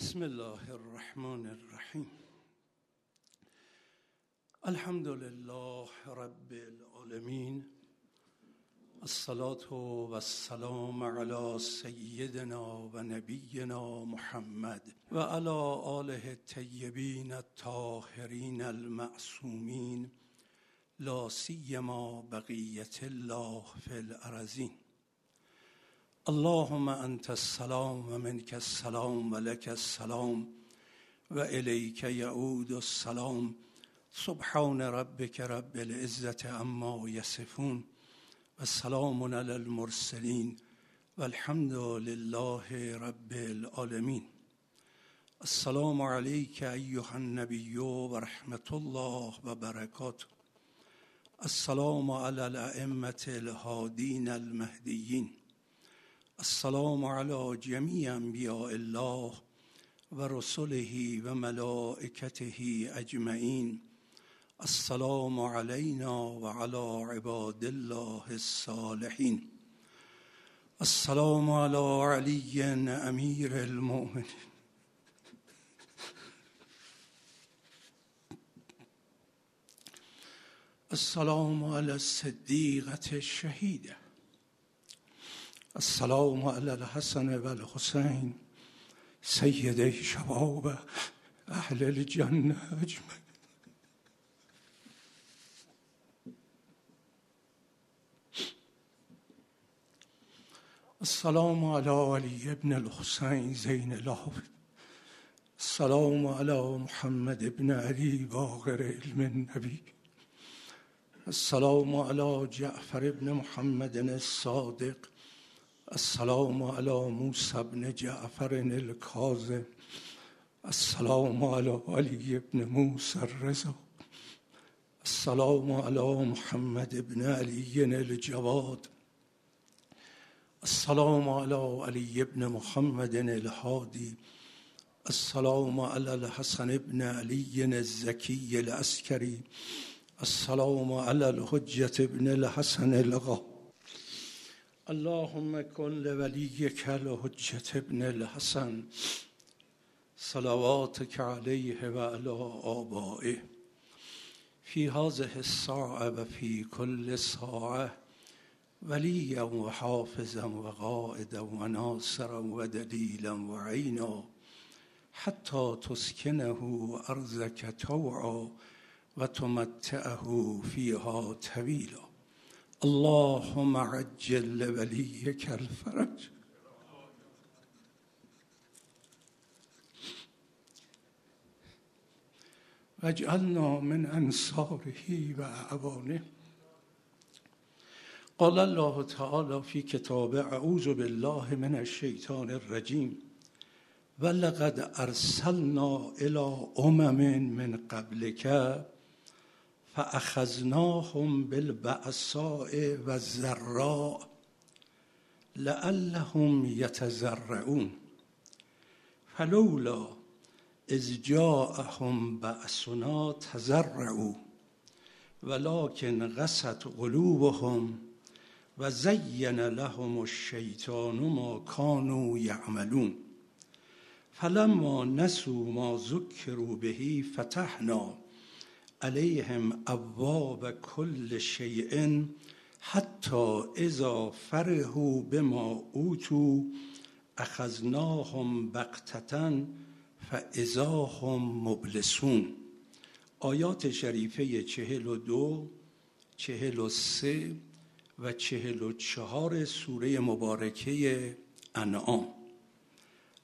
بسم الله الرحمن الرحیم. الحمد لله رب العالمین. الصلاة و السلام علی سیدنا و نبینا محمد و علی آله الطیبین الطاهرین المعصومین. لا سیما بقیت الله فی الارضین. اللهم أنت السلام ومنك السلام ولك السلام وإليك يعود السلام. سبحان ربك رب العزة عما يصفون والسلام على المرسلين والحمد لله رب العالمين. السلام عليك أيها النبي ورحمة الله وبركاته. السلام على الأئمة الهادين المهديين. السلام على جميع انبیاء الله و رسله و ملائکته اجمعین. السلام علينا و على عباد الله الصالحین. السلام على علی امیر المؤمنین. السلام على الصدیقة الشهیده السلام على الحسن والحسين سيدي شباب أهل الجنة أجمعين. السلام على علي بن الحسين زين العابد السلام على محمد بن علي باغر علم النبي. السلام على جعفر بن محمد الصادق. السلام على موسى بن جعفر الكاظم السلام على علي بن موسى الرضا. السلام على محمد بن علي الجواد. السلام على علي بن محمد الهادي السلام على الحسن بن علي الزكي العسكري السلام على الحجة بن الحسن الغا اللهم كن لوليك الحجة ابن الحسن صلواتك عليه وعلى آبائه في هذه الساعة وفي كل ساعة وليا وحافظا وقائدا وناصرا ودليلا وعينا حتى تسكنه أرضك توعا وتمتعه فيها طويلا اللهم عجل لوليك الفرج. واجعلنا من انصاره و اعوانه. قال الله تعالى في كتاب اعوذ بالله من الشيطان الرجيم ولقد ارسلنا الى امم من قبلك فاخذناهم بالبأساء و الضراء یتضرعون فلولا اذ جاءهم بأسنا تضرعوا ولكن قست قلوبهم و زین لهم الشیطان ما كانوا یعملون فلما نسوا ما ذکروا به فتحنا علیهم ابواب کل شیء حتی اذا فرحوا بما اوتوا اخذناهم بغتة فاذا هم مبلسون. آیات شریفه چهل و دو چهل و سه و چهل و چهار سوره مبارکه انعام.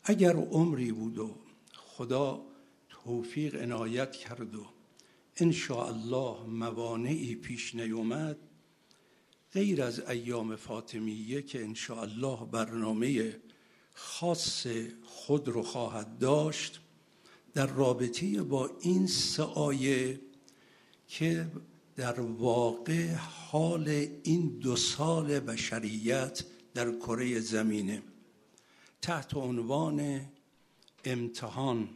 اگر عمری بود و خدا توفیق عنایت کرد و ان الله موانعی پیش نیومد غیر از ایام فاطمیه که ان الله برنامه خاص خود رو خواهد داشت در رابطه با این سه که در واقع حال این دو سال بشریت در کره زمینه. تحت عنوان امتحان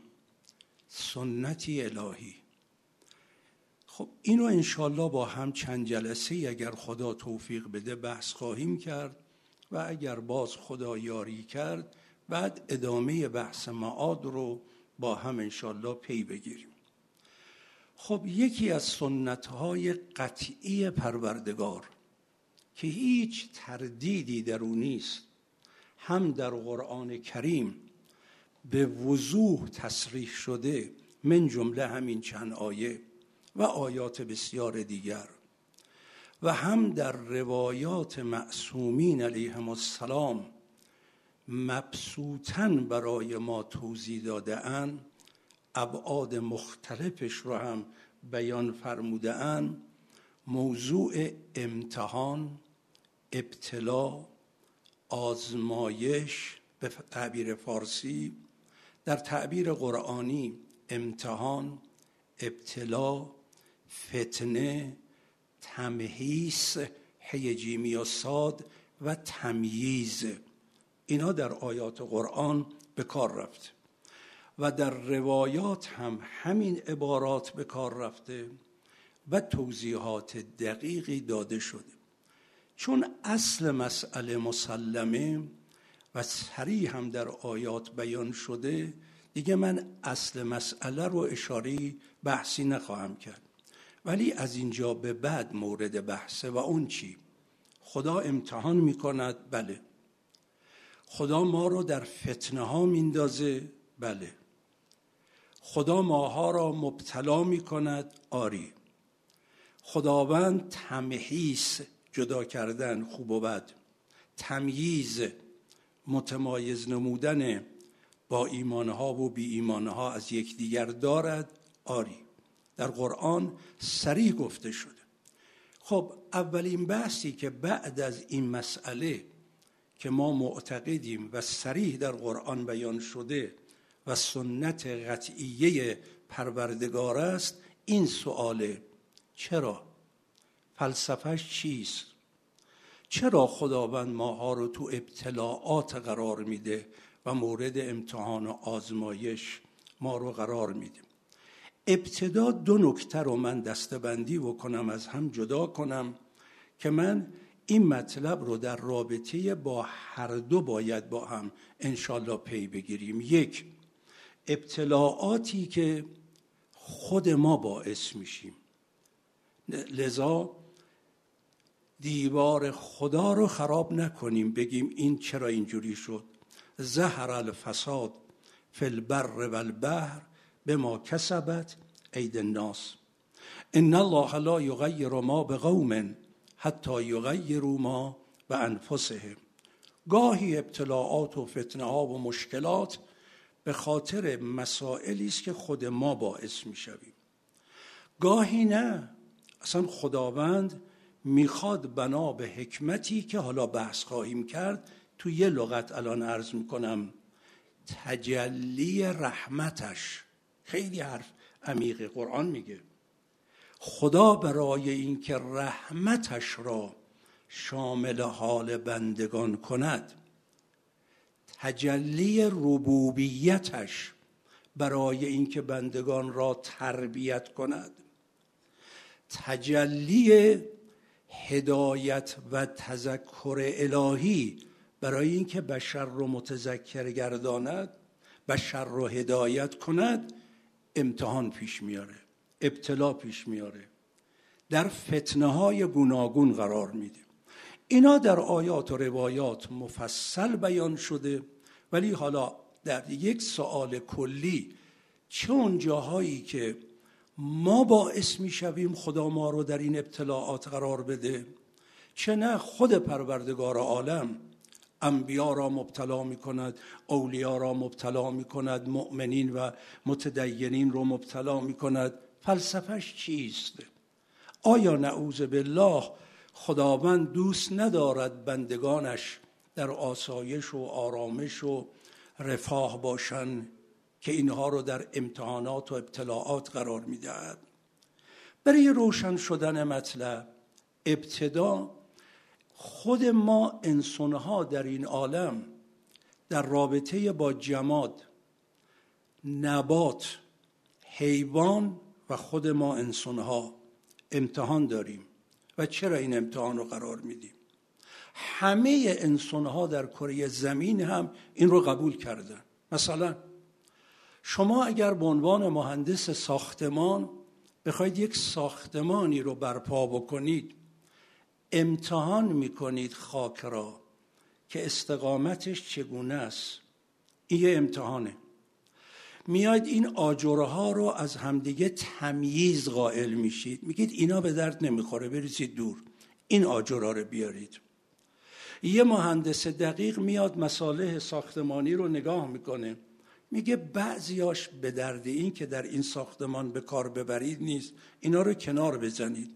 سنتی الهی. خب اینو انشالله با هم چند جلسه اگر خدا توفیق بده بحث خواهیم کرد و اگر باز خدا یاری کرد بعد ادامه بحث معاد رو با هم انشالله پی بگیریم. خب یکی از سنت های قطعی پروردگار که هیچ تردیدی در او نیست هم در قرآن کریم به وضوح تصریح شده من جمله همین چند آیه و آیات بسیار دیگر. و هم در روایات معصومین علیهم السلام مبسوطا برای ما توضیح داده اند ابعاد مختلفش رو هم بیان فرموده اند موضوع امتحان ابتلا آزمایش به تعبیر فارسی در تعبیر قرآنی امتحان ابتلا فتنه تمهیس حیجیمی و ساد و تمییز. اینا در آیات قرآن به کار رفته و در روایات هم همین عبارات به کار رفته و توضیحات دقیقی داده شده. چون اصل مسئله مسلمه و سریع هم در آیات بیان شده دیگه من اصل مسئله رو اشاری بحثی نخواهم کرد. ولی از اینجا به بعد مورد بحثه و اون چی؟ خدا امتحان می‌کند بله. خدا ما رو در فتنه ها میندازه بله. خدا ماها را مبتلا می کند آری. خداوند تمهیس جدا کردن خوب و بد تمییز متمایز نمودن با ایمانها و بی ایمانها از یکدیگر دارد آری. در قرآن سریع گفته شده. خب اولین بحثی که بعد از این مسئله که ما معتقدیم و سریح در قرآن بیان شده و سنت قطعیه پروردگار است این سواله چرا؟ فلسفهش چیست؟ چرا خداوند ماها رو تو ابتلاعات قرار میده و مورد امتحان و آزمایش ما رو قرار میده؟ ابتدا دو نکته رو من دستبندی بکنم از هم جدا کنم که من این مطلب رو در رابطه با هر دو باید با هم انشالله پی بگیریم. یک ابتلاعاتی که خود ما باعث میشیم. لذا دیوار خدا رو خراب نکنیم بگیم این چرا اینجوری شد؟ زهر الفساد فی البر و البحر به ما کسبت عید الناس. ان الله لا یغیر ما بقوم حتی یغیروا ما به انفسهم گاهی ابتلاعات و فتنه ها و مشکلات به خاطر مسائلی است که خود ما باعث می‌شویم. گاهی نه. اصلا خداوند می‌خواد بنا به حکمتی که حالا بحث خواهیم کرد تو یه لغت الان عرض می‌کنم تجلی رحمتش. خیلی حرف عمیق قرآن میگه. خدا برای اینکه رحمتش را شامل حال بندگان کند تجلی ربوبیتش برای اینکه بندگان را تربیت کند تجلی هدایت و تذکر الهی برای اینکه بشر رو متذکر گرداند بشر رو هدایت کند امتحان پیش میاره ابتلا پیش میاره. در فتنه های گوناگون قرار میده اینا در آیات و روایات مفصل بیان شده ولی حالا در یک سوال کلی چون جاهایی که ما باعث می‌شویم خدا ما رو در این ابتلاعات قرار بده چه نه خود پروردگار عالم انبیا را مبتلا می کند اولیا را مبتلا می کند مؤمنین و متدینین رو مبتلا می کند فلسفهش چیست؟ آیا نعوذ بالله خداوند دوست ندارد بندگانش در آسایش و آرامش و رفاه باشند که اینها رو در امتحانات و ابتلاعات قرار می‌دهد؟ برای روشن شدن مطلب ابتدا خود ما انسانها در این عالم در رابطه با جماد نبات حیوان و خود ما انسانها امتحان داریم. و چرا این امتحان رو قرار میدیم؟ همه انسان ها در کره زمین هم این رو قبول کردن. مثلا شما اگر به عنوان مهندس ساختمان بخواید یک ساختمانی رو برپا بکنید امتحان می‌کنید خاک را که استقامتش چگونه است. این یه امتحانه. میاید این آجره ها رو از همدیگه تمییز قائل میشید. میگید اینا به درد نمی‌خوره بریزید دور. این آجره رو بیارید. یه مهندس دقیق میاد مصالح ساختمانی رو نگاه می‌کنه. میگه بعضیاش به درد این که در این ساختمان به کار ببرید نیست. اینا رو کنار بزنید.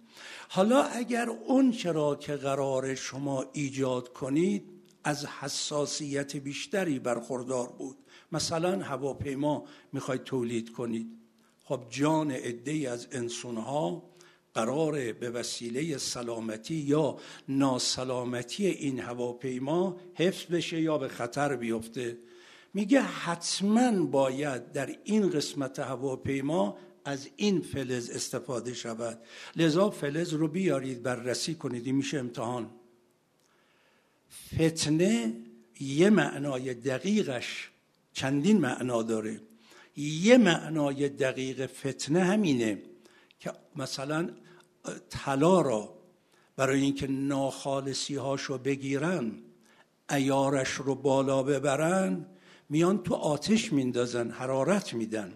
حالا اگر اون چرا که قرار شما ایجاد کنید از حساسیت بیشتری برخوردار بود. مثلا هواپیما می‌خواید تولید کنید. خب جان عده از انسانها قرار به وسیله سلامتی یا ناسلامتی این هواپیما حفظ بشه یا به خطر بیفته. میگه حتما باید در این قسمت هواپیما از این فلز استفاده شود. لذا فلز رو بیارید بررسی کنید. این میشه امتحان. فتنه یه معنای دقیقش چندین معنا داره. یه معنای دقیق فتنه همینه که مثلا طلا را برای اینکه ناخالصی هاشو بگیرن ایارش رو بالا ببرن میان تو آتش میندازن حرارت میدن.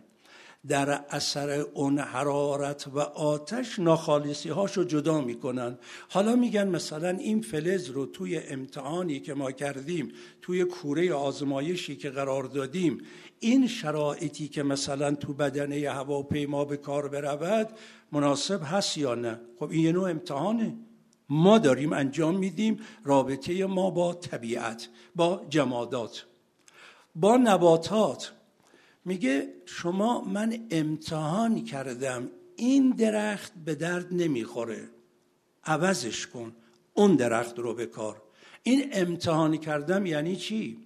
در اثر اون حرارت و آتش ناخالصی هاشو جدا می‌کنن. حالا میگن مثلا این فلز رو توی امتحانی که ما کردیم توی کوره آزمایشی که قرار دادیم این شرایطی که مثلا تو بدنه هواپیما به کار برود مناسب هست یا نه؟ خب این یه نوع امتحانه. ما داریم انجام میدیم رابطه ما با طبیعت با جمادات. با نباتات. میگه شما من امتحان کردم این درخت به درد نمی‌خوره. عوضش کن اون درخت رو بکار این امتحان کردم یعنی چی؟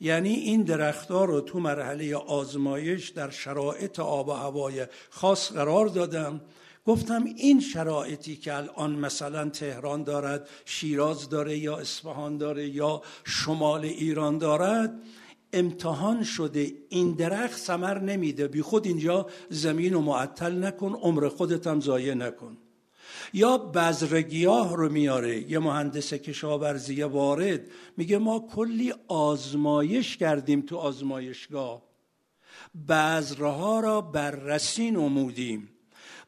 یعنی این درختها رو تو مرحله آزمایش در شرایط آب و هوای خاص قرار دادم. گفتم این شرایطی که الان مثلا تهران دارد شیراز داره یا اصفهان داره یا شمال ایران دارد امتحان شده این درخت سمر نمیده. بی خود اینجا زمین رو معطل نکن عمر خودت هم ضایع نکن. یا بذرگیاه رو میاره. یه مهندس کشاورزی وارد میگه ما کلی آزمایش کردیم تو آزمایشگاه. بذرها را بررسی نمودیم.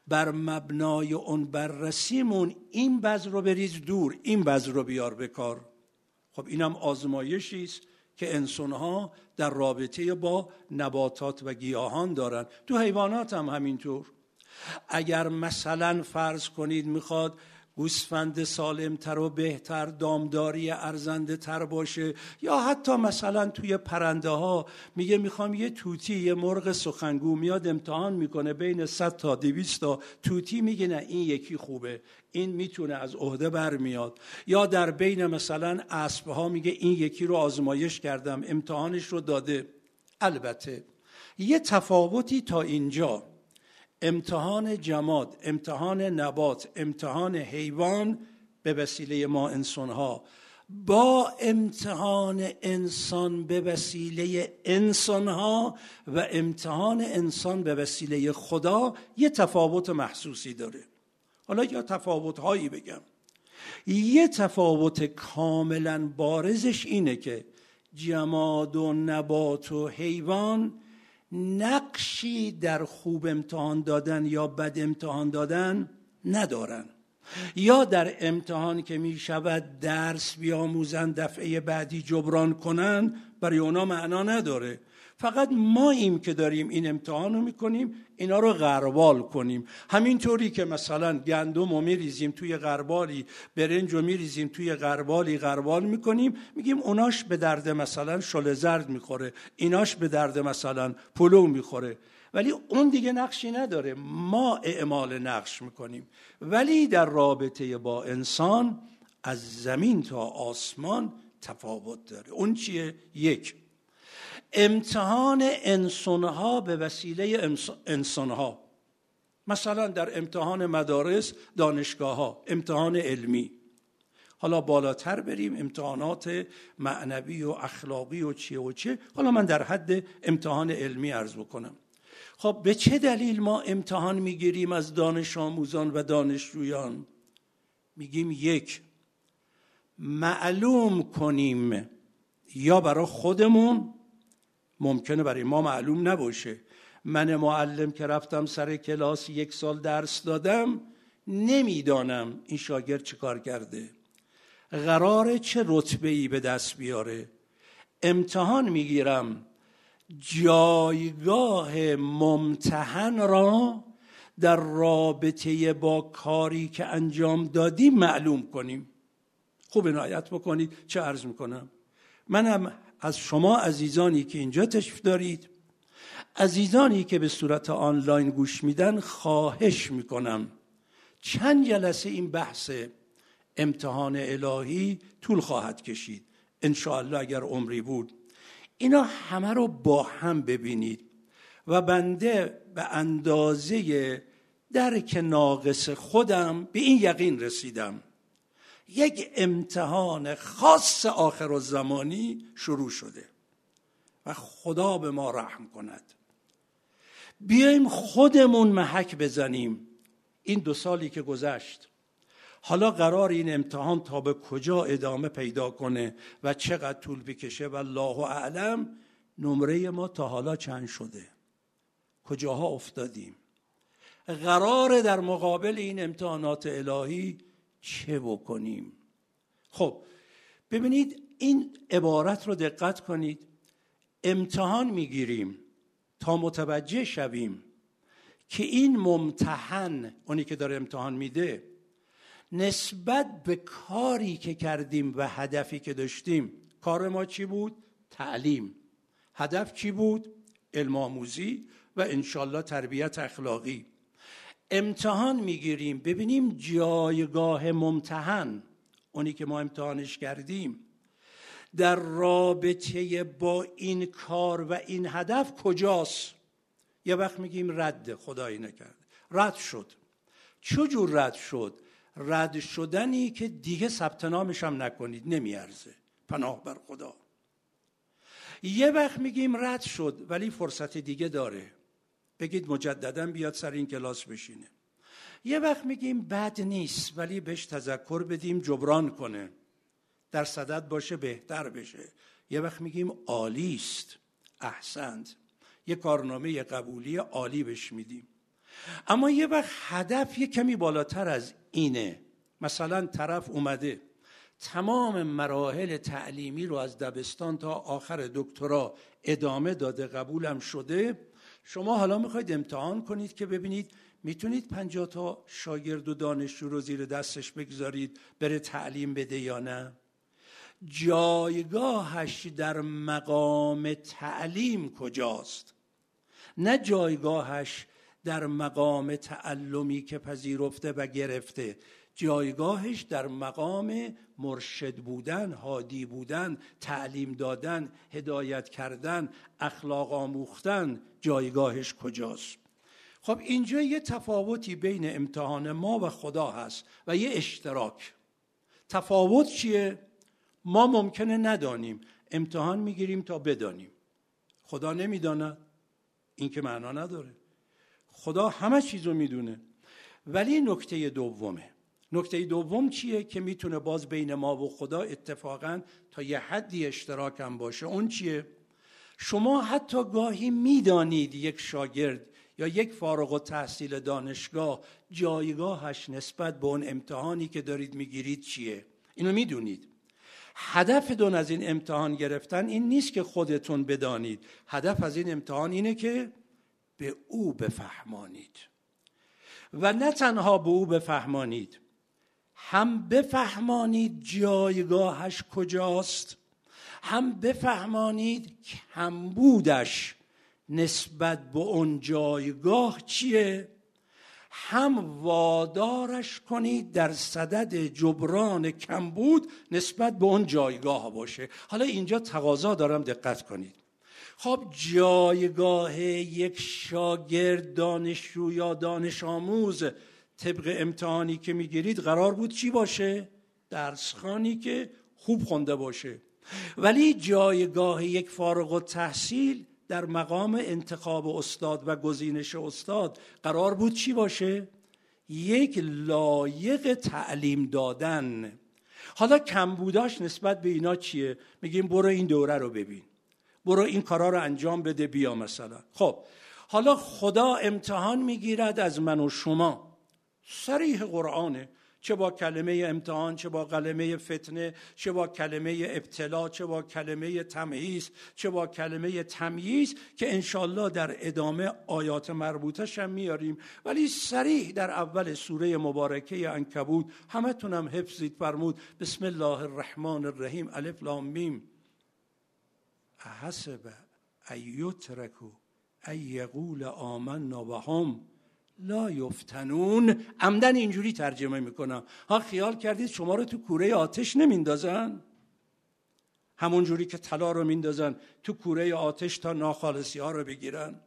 بر مبنای اون بررسیمون این بذر رو بریز دور این بذر رو بیار بکار خب اینم آزمایشی است. که انسانها در رابطه با نباتات و گیاهان دارن تو حیوانات هم همینطور. اگر مثلا فرض کنید می‌خواد گوسفند سالمتر و بهتر دامداری ارزنده تر باشه. یا حتی مثلا توی پرنده ها میگه می‌خوام یه توتی یه مرغ سخنگو میاد امتحان می‌کنه بین 100 تا 200 تا توتی میگه نه این یکی خوبه. این می‌تونه از عهده برمیاد یا در بین مثلا اسب ها میگه این یکی رو آزمایش کردم امتحانش رو داده. البته یه تفاوتی تا اینجا. امتحان جماد امتحان نبات امتحان حیوان به وسیله ما انسان ها با امتحان انسان به وسیله انسان ها و امتحان انسان به وسیله خدا یه تفاوت محسوسی داره. حالا یا تفاوت هایی بگم. یه تفاوت کاملا بارزش اینه که جماد و نبات و حیوان نقشی در خوب امتحان دادن یا بد امتحان دادن ندارن. یا در امتحان که می شود درس بیاموزن دفعه بعدی جبران کنن برای اونا معنا نداره. فقط ما ایم که داریم این امتحان رو می‌کنیم اینا رو غربال کنیم. همینطوری که مثلا گندم رو میریزیم توی غربالی برنج رو میریزیم توی غربالی غربال می‌کنیم میگیم اوناش به درد مثلا شل زرد می‌خوره ایناش به درد مثلا پلو می‌خوره. ولی اون دیگه نقشی نداره. ما اعمال نقش می‌کنیم. ولی در رابطه با انسان از زمین تا آسمان تفاوت داره. اون چیه؟ یک. امتحان انسانها به وسیله انسانها. مثلا در امتحان مدارس دانشگاه ها امتحان علمی. حالا بالاتر بریم امتحانات معنوی و اخلاقی و چیه و چه حالا من در حد امتحان علمی عرض بکنم. خب به چه دلیل ما امتحان می‌گیریم از دانش آموزان و دانشجویان؟ میگیم یک معلوم کنیم یا برای خودمون ممکنه برای ما معلوم نباشه. من معلم که رفتم سر کلاس یک سال درس دادم نمی‌دانم این شاگرد چه کار کرده. قراره چه رتبه ای به دست بیاره؟ امتحان می‌گیرم. جایگاه ممتحن را در رابطه با کاری که انجام دادیم معلوم کنیم. خوب عنایت بکنید. چه عرض می‌کنم؟ منم از شما عزیزانی که اینجا تشریف دارید عزیزانی که به صورت آنلاین گوش میدن خواهش می‌کنم. چند جلسه این بحث امتحان الهی طول خواهد کشید. انشاءالله اگر عمری بود. اینا همه رو با هم ببینید و بنده به اندازه درک ناقص خودم به این یقین رسیدم. یک امتحان خاص آخر و زمانی شروع شده و خدا به ما رحم کند. بیایم خودمون محک بزنیم. این دو سالی که گذشت حالا قرار این امتحان تا به کجا ادامه پیدا کنه و چقدر طول بکشه و الله اعلم نمره ما تا حالا چند شده؟ کجاها افتادیم؟ قرار در مقابل این امتحانات الهی چه بکنیم خب ببینید این عبارت رو دقت کنید امتحان می‌گیریم تا متوجه شویم که این ممتحن اونی که داره امتحان میده نسبت به کاری که کردیم و هدفی که داشتیم کار ما چی بود؟ تعلیم هدف چی بود؟ علم آموزی و انشالله تربیت اخلاقی امتحان می‌گیریم. ببینیم جایگاه ممتحن اونی که ما امتحانش کردیم در رابطه با این کار و این هدف کجاست؟ یه وقت میگیم رد خدایی نکرد. رد شد. چجور رد شد؟ رد شدنی که دیگه ثبت نامش هم نکنید نمیارزه. پناه بر خدا. یه وقت میگیم رد شد ولی فرصت دیگه داره. بگید مجددا بیاد سر این کلاس بشینه. یه وقت میگیم بد نیست ولی بهش تذکر بدیم جبران کنه. در صدد باشه بهتر بشه. یه وقت میگیم عالی است احسنت. یه کارنامه قبولی عالی بهش میدیم. اما یه وقت هدف یه کمی بالاتر از اینه. مثلا طرف اومده تمام مراحل تعلیمی رو از دبستان تا آخر دکترا ادامه داده قبولم شده. شما حالا می‌خواید امتحان کنید که ببینید می‌تونید پنجاه تا شاگرد و دانشجو رو زیر دستش بگذارید بره تعلیم بده یا نه؟ جایگاهش در مقام تعلیم کجاست؟ نه جایگاهش در مقام تعلمی که پذیرفته و گرفته. جایگاهش در مقام مرشد بودن هادی بودن تعلیم دادن هدایت کردن اخلاق آموختن جایگاهش کجاست؟ خب اینجا یه تفاوتی بین امتحان ما و خدا هست و یه اشتراک. تفاوت چیه؟ ما ممکنه ندانیم. امتحان می‌گیریم تا بدانیم. خدا نمی‌داند. این که معنا نداره. خدا همه چیز رو می‌دونه. ولی نکته دومه. نکته دوم چیه که می‌تونه باز بین ما و خدا اتفاقا تا یه حدی اشتراک هم باشه؟ اون چیه؟ شما حتی گاهی می‌دانید یک شاگرد یا یک فارغ و تحصیل دانشگاه جایگاهش نسبت به اون امتحانی که دارید می‌گیرید چیه؟ اینو می‌دونید. هدفتون از این امتحان گرفتن این نیست که خودتون بدانید. هدف از این امتحان اینه که به او بفهمانید. و نه تنها به او بفهمانید هم بفهمانید جایگاهش کجاست هم بفهمانید کمبودش نسبت به اون جایگاه چیه هم وادارش کنید در صدد جبران کمبود نسبت به اون جایگاه باشه. حالا اینجا تقاضا دارم دقت کنید. خب جایگاه یک شاگرد دانشجو یا دانش آموز طبق امتحانی که می‌گیرید قرار بود چی باشه؟ درس خانی که خوب خونده باشه ولی جایگاه یک فارغ و تحصیل در مقام انتخاب استاد و گزینش استاد قرار بود چی باشه؟ یک لایق تعلیم دادن حالا کمبوداش نسبت به اینا چیه؟ میگیم برو این دوره رو ببین برو این کارا رو انجام بده بیا مثلا خب حالا خدا امتحان می‌گیرد از من و شما سریح قرآنه. چه با کلمه امتحان چه با کلمه فتنه چه با کلمه ابتلا چه با کلمه تمهیز چه با کلمه تمییز که انشالله در ادامه آیات مربوطش هم میاریم. ولی سریح در اول سوره مبارکه انکبود همه تونم حفظید فرمود بسم الله الرحمن الرحیم. الف لام میم. حسب ایترکو ای یقول آمنا و لا یفتنون. عمدن اینجوری ترجمه می‌کنم. ها خیال کردید شما رو تو کوره آتش نمیندازن؟ همون جوری که طلا رو میندازن تو کوره آتش تا ناخالصی ها رو بگیرن.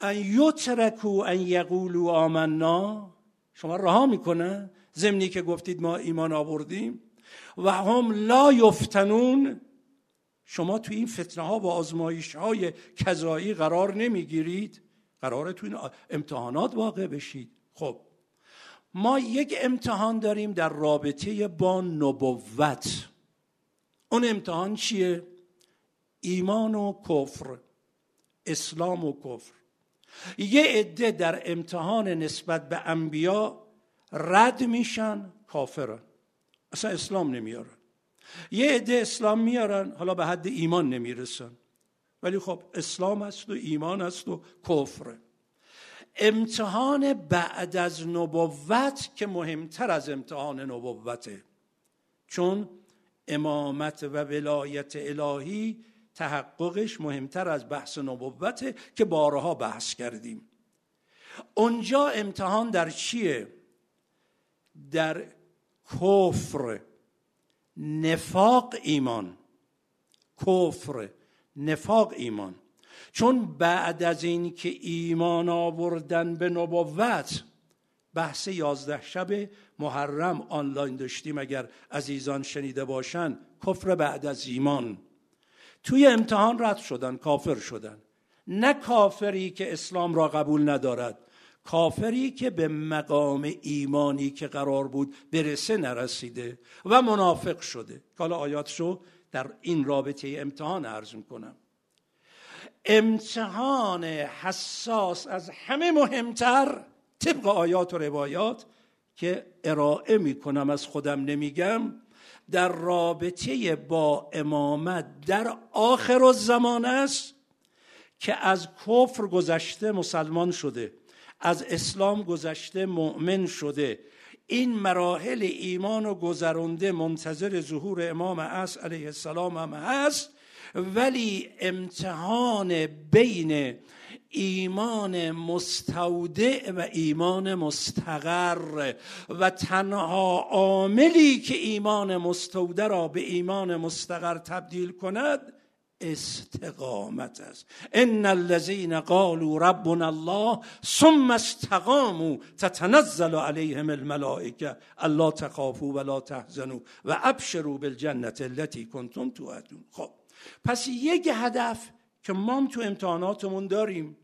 ان یترکو ان یقولو آمنا. شما رها می‌کنن زمینی که گفتید ما ایمان آوردیم. و هم لا یفتنون. شما تو این فتنه ها و آزمایش های کذایی قرار نمی‌گیرید. قراره تو این امتحانات واقع بشید. خب ما یک امتحان داریم در رابطه با نبوت. اون امتحان چیه؟ ایمان و کفر اسلام و کفر. یه عده در امتحان نسبت به انبیا رد میشن کافرن. اصلا اسلام نمیارن. یه عده اسلام میارن حالا به حد ایمان نمی‌رسن. ولی خب اسلام است و ایمان است و کفر. امتحان بعد از نبوت که مهمتر از امتحان نبوته. چون امامت و ولایت الهی تحققش مهمتر از بحث نبوته که بارها بحث کردیم. اونجا امتحان در چیه؟ در کفر. نفاق ایمان. کفر. نفاق ایمان. چون بعد از این که ایمان آوردن به نبوت بحث یازده شب محرم آنلاین داشتیم اگر عزیزان شنیده باشن کفر بعد از ایمان. توی امتحان رد شدن کافر شدن. نه کافری که اسلام را قبول ندارد کافری که به مقام ایمانی که قرار بود برسه نرسیده و منافق شده. حالا آیاتشو در این رابطه امتحان عرض کنم. امتحان حساس از همه مهمتر طبق آیات و روایات که ارائه می کنم از خودم نمیگم در رابطه با امامت در آخر زمان است که از کفر گذشته مسلمان شده از اسلام گذشته مؤمن شده. این مراحل ایمان و گذرونده منتظر ظهور امام عصر علیه السلام هم هست ولی امتحان بین ایمان مستودع و ایمان مستقر و تنها عاملی که ایمان مستودع را به ایمان مستقر تبدیل کند استقامت است. ان الذين قالوا ربنا الله ثم استقاموا تتنزل عليهم الملائكه الا تخافوا ولا تحزنوا و ابشروا بالجنه التي كنتم توعدون. خب پس یک هدف که ما تو امتحاناتمون داریم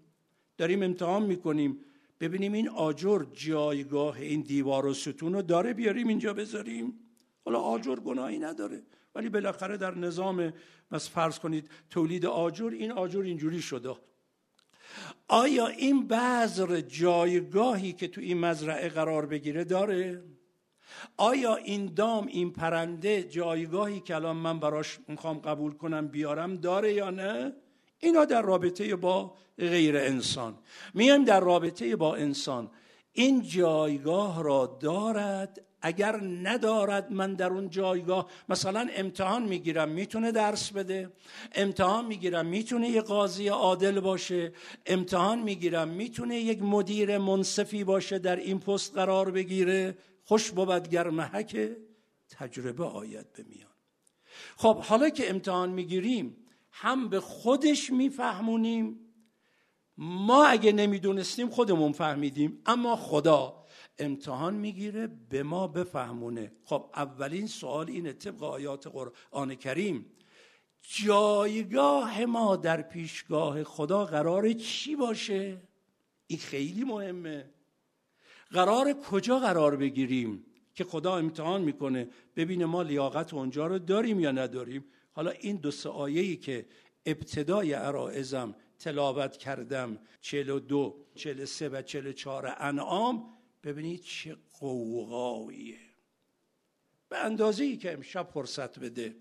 داریم امتحان می‌کنیم. ببینیم این آجر جایگاه این دیوار و ستون رو داره بیاریم اینجا بذاریم؟ حالا آجر گناهی نداره. ولی بالاخره در نظام بس فرض کنید تولید آجر این آجر اینجوری شده. آیا این بذر جایگاهی که تو این مزرعه قرار بگیره داره؟ آیا این دام این پرنده جایگاهی که الان من براش می‌خوام قبول کنم بیارم داره یا نه؟ اینا در رابطه با غیر انسان. میایم در رابطه با انسان. این جایگاه را دارد اگر ندارد من در اون جایگاه مثلا امتحان می‌گیرم می‌تونه درس بده. امتحان می‌گیرم می‌تونه یه قاضی عادل باشه. امتحان می‌گیرم می‌تونه یک مدیر منصفی باشه در این پست قرار بگیره. خوش بود گر محک تجربه آید به میان. خب حالا که امتحان می‌گیریم هم به خودش میفهمونیم. ما اگه نمی‌دونستیم خودمون فهمیدیم. اما خدا امتحان می‌گیره به ما بفهمونه. خب اولین سوال اینه طبق آیات قرآن کریم جایگاه ما در پیشگاه خدا قرار چی باشه؟ این خیلی مهمه. قرار کجا قرار بگیریم که خدا امتحان می‌کنه؟ ببینه ما لیاقت اونجا رو داریم یا نداریم؟ حالا این دو سه آیه‌ای که ابتدای عرائزم تلاوت کردم 42 43 و 44 انعام ببینید چه قوقاییه. به اندازه ای که امشب فرصت بده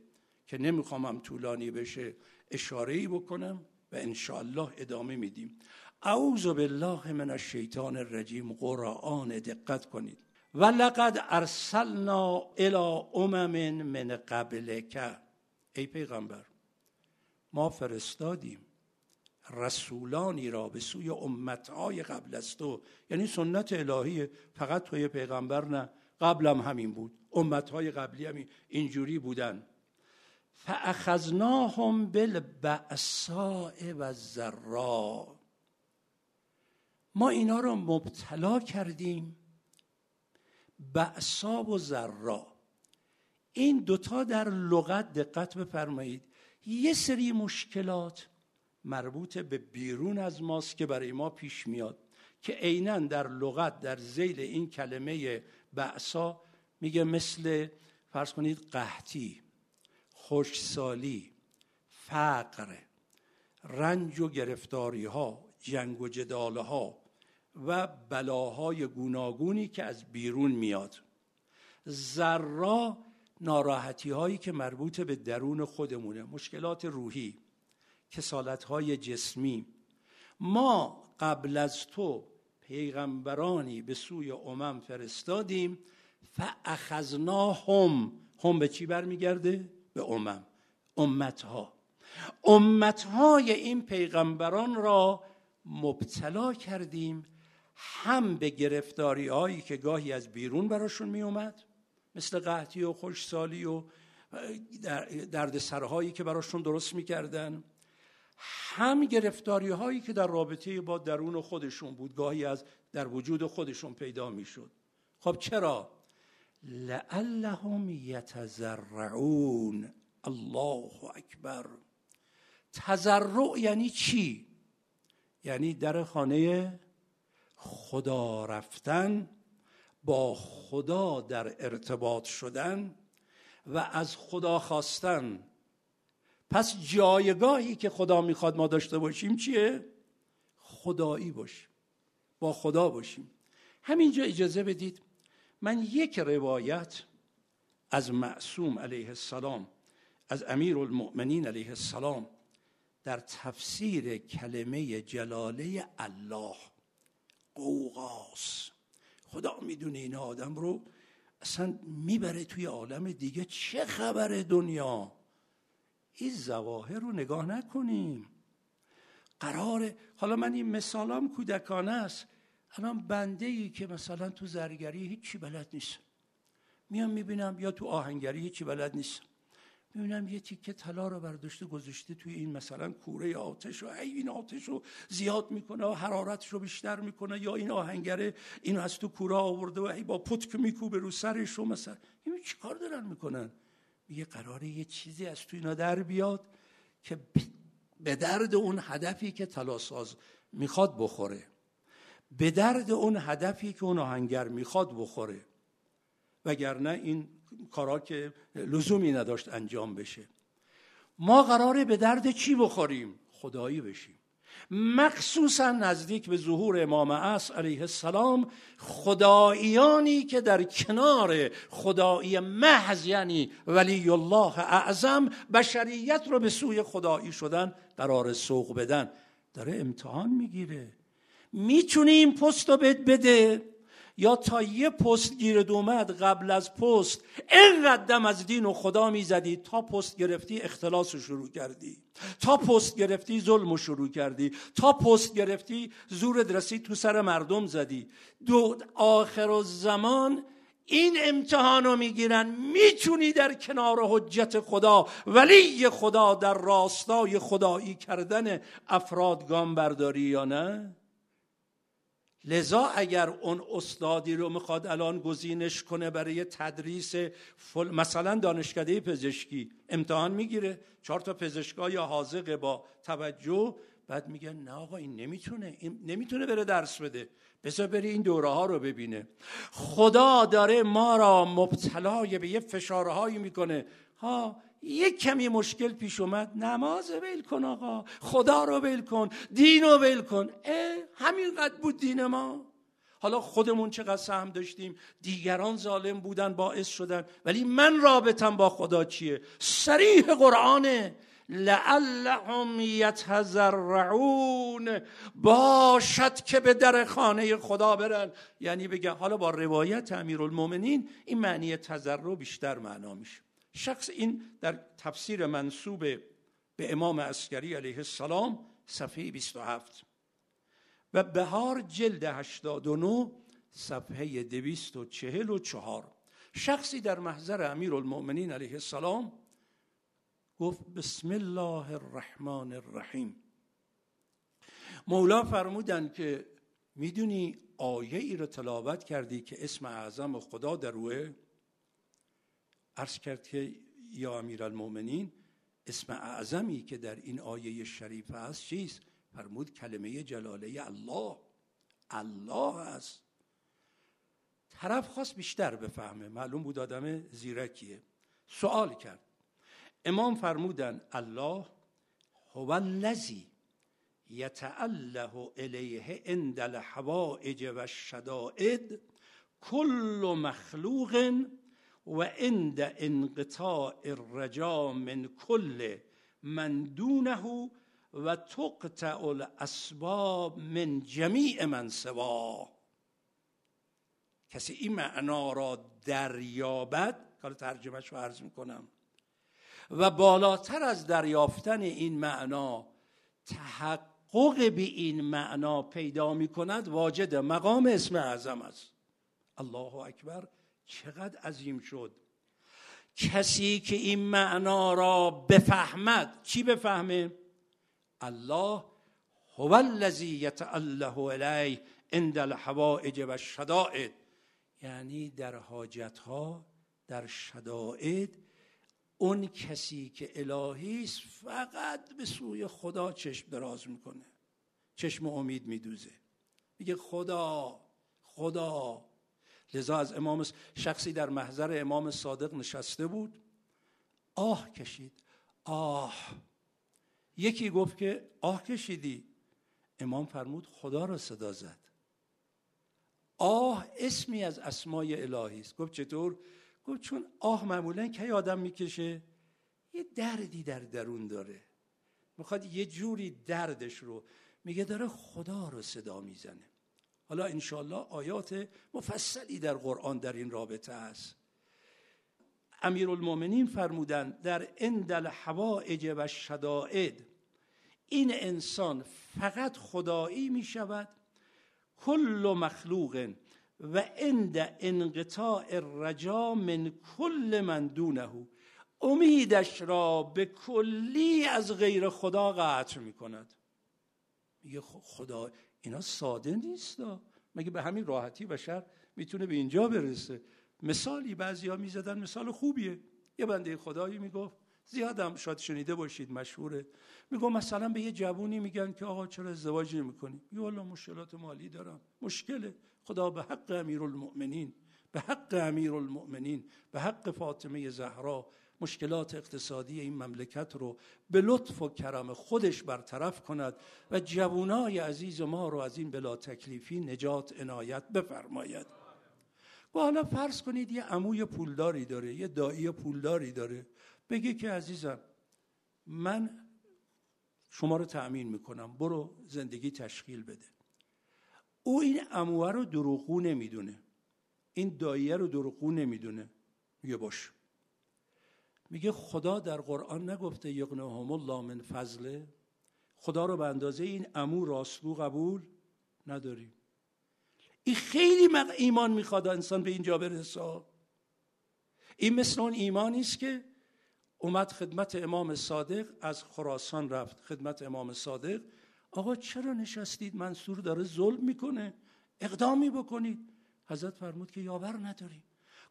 که نمیخوامم طولانی بشه اشاره ای بکنم و انشاءالله ادامه میدیم. اعوذ بالله من الشیطان الرجیم. قرآن دقت کنید. و لقد ارسلنا الى امم من قبلک. ای پیغمبر ما فرستادیم. رسولانی را به سوی امتهای قبل از تو یعنی سنت الهی فقط توی پیغمبر نه قبلم همین بود. امتهای قبلی هم اینجوری بودن. فاخذناهم بالبعصاء و ذرا ما اینا رو مبتلا کردیم. بعصا و ذرا این دوتا در لغت دقت بفرمایید. یه سری مشکلات مربوط به بیرون از ماست که برای ما پیش میاد که عینا در لغت در زیل این کلمه بعصا میگه مثل فرض کنید قحطی خوشسالی فقر رنج و گرفتاری ها جنگ و جداله ها و بلاهای گوناگونی که از بیرون میاد. ذرا ناراحتی هایی که مربوط به درون خودمونه مشکلات روحی. کسالت های جسمی. ما قبل از تو پیغمبرانی به سوی امم فرستادیم فاخذناهم. هم به چی برمیگرده؟ به امم. امتها. امتهای این پیغمبران را مبتلا کردیم هم به گرفتاری هایی که گاهی از بیرون براشون می اومد مثل قحطی و خوشسالی و درد سرهایی که براشون درست می‌کردن. هم گرفتاری هایی که در رابطه با درون خودشون بود گاهی از در وجود خودشون پیدا می‌شد. خب چرا؟ لعلهم یتزرعون. الله اکبر. تزرع یعنی چی؟ یعنی در خانه خدا رفتن با خدا در ارتباط شدن و از خدا خواستن. پس جایگاهی که خدا می‌خواد ما داشته باشیم چیه؟ خدایی باشیم. با خدا باشیم. همینجا اجازه بدید من یک روایت از معصوم علیه السلام از امیر المؤمنین علیه السلام در تفسیر کلمه جلاله الله قوقاس. خدا می‌دونه این آدم رو اصلا می‌بره توی عالم دیگه چه خبر دنیا؟ این زواهر رو نگاه نکنیم. قراره حالا من این مثالام کودکانه است. الان بنده ای که مثلا تو زرگری هیچی بلد نیست. میام می‌بینم یا تو آهنگری هیچی بلد نیست. می‌بینم یه تیکه طلا رو برداشته گذاشته توی این مثلا کوره آتش و این آتش رو زیاد می‌کنه و حرارتش رو بیشتر می‌کنه یا این آهنگره اینو از تو کوره آورده و ای با پتک میکوبه رو سرش رو مثلا چی کار دارن می‌کنن؟ میگه قراره یه چیزی از تو اینا در بیاد که به درد اون هدفی که تلاساز می‌خواد بخوره. به درد اون هدفی که اون آهنگر می‌خواد بخوره. وگرنه این کارا که لزومی نداشت انجام بشه. ما قراره به درد چی بخوریم؟ خدایی بشیم. مخصوصا نزدیک به ظهور امام عصر علیه السلام خداییانی که در کنار خدایی محض یعنی ولی الله اعظم بشریت رو به سوی خدایی شدن قرار سوق بدن. داره امتحان می‌گیره. می‌تونی این پست رو بده. یا تا یه پست گیرد اومد قبل از پست اینقدر دم از دین و خدا می‌زدی تا پست گرفتی اختلاس رو شروع کردی. تا پست گرفتی ظلم رو شروع کردی. تا پست گرفتی زور رسید تو سر مردم زدی. دو آخر و زمان این امتحان رو می‌گیرن. می‌تونی در کنار حجت خدا ولی خدا در راستای خدایی کردن افراد گام برداری یا نه؟ لذا اگر اون استادی رو می‌خواد الان گزینش کنه برای تدریس فل... مثلا دانشکده پزشکی امتحان می‌گیره. چهار تا پزشکا یا حاضقه با توجه بعد میگن نه آقا این نمی‌تونه این نمی‌تونه بره درس بده. بذار بری این دوره ها رو ببینه. خدا داره ما را مبتلای به یه فشارهایی می‌کنه. ها یک کمی مشکل پیش اومد. نماز ول کن آقا. خدا رو ول کن. دین رو ول کن. اه همینقدر بود دین ما. حالا خودمون چقدر سهم داشتیم. دیگران ظالم بودن باعث شدن. ولی من رابطم با خدا چیه؟ سریح قرآنه. لعلهم یتزرعون. باشد که به در خانه خدا برن. یعنی بگه حالا با روایت امیرالمومنین این معنی تزرع بیشتر معنا میشه. شخص این در تفسیر منصوب به امام اسکری علیه السلام صفحه 27 و بهار جلد 89 صفحه 244 شخصی در محضر امیر المؤمنین علیه السلام گفت بسم الله الرحمن الرحیم. مولا فرمودن که می‌دونی آیه ای رو تلاوت کردی که اسم اعظم خدا در روه؟ عرض کرد که یا امیر المومنین اسم اعظمی که در این آیه شریف است چیست؟ فرمود کلمه جلاله الله. الله است. طرف خواست بیشتر بفهمه. معلوم بود آدم زیرکیه. سوال کرد. امام فرمودن الله هو الذی یتعله الیه عند الحوائج و الشدائد کل مخلوق و عند انقطاع الرجا من کل من دونه و تقطع الاسباب من جمیع من سوا کسی این معنا را دریابد؟ کار ترجمهش رو عرض می‌کنم. و بالاتر از دریافتن این معنا تحقق به این معنا پیدا می کند واجد مقام اسم اعظم است. الله اکبر. چقدر عظیم شد. کسی که این معنا را بفهمد چی بفهمه؟ الله هو الذی یتعله الیه عند الحوائج و الشدائد. یعنی در حاجت ها در شدائد اون کسی که الهی است فقط به سوی خدا چشم دراز می‌کنه. چشم امید میدوزه. میگه خدا خدا لذا از امام شخصی در محضر امام صادق نشسته بود. آه کشید. آه. یکی گفت که آه کشیدی. امام فرمود خدا را صدا زد. آه اسمی از اسمای الهی است. گفت چطور؟ گفت چون آه معمولا کی آدم می‌کشه؟ یه دردی در درون داره. می‌خواد یه جوری دردش رو. میگه داره خدا رو صدا می‌زنه. حالا انشالله آیات مفصلی در قرآن در این رابطه است. امیر المومنین فرمودن در اندل الحوائج و شدائد این انسان فقط خدایی می شود کل مخلوق و عند انقطاع الرجا من کل من دونه امیدش را به کلی از غیر خدا قطع می کند میگه خدا اینا ساده نیست مگه به همین راحتی بشر می‌تونه به اینجا برسه؟ مثالی بعضی ها می‌زدن مثال خوبیه. یه بنده خدایی می‌گفت زیادم شاید شنیده باشید مشهوره. میگو مثلا به یه جوونی میگن که آقا چرا ازدواج نمی‌کنی؟ یه والا مشکلات مالی دارم. مشکله. خدا به حق المؤمنین به حق المؤمنین به حق فاطمه زهرا مشکلات اقتصادی این مملکت رو به لطف و کرم خودش برطرف کند و جوانای عزیز ما رو از این بلا تکلیفی نجات عنایت بفرماید. و حالا فرض کنید یه عموی پولداری داره یه دایی پولداری داره. بگه که عزیزم من شما رو تأمین می‌کنم برو زندگی تشکیل بده. او این عموه رو دروغو نمی‌دونه. این داییه رو دروغو نمی‌دونه. میگه باش میگه خدا در قرآن نگفته یقنهم الله من فضله. خدا رو به اندازه این امو راستگو قبول نداریم. این خیلی ایمان می‌خواد انسان به اینجا برسه. این مثل اون ایمانی است که اومد خدمت امام صادق از خراسان رفت. خدمت امام صادق آقا چرا نشستید؟ منصور داره ظلم می‌کنه. اقدامی بکنید. حضرت فرمود که یاور نداریم.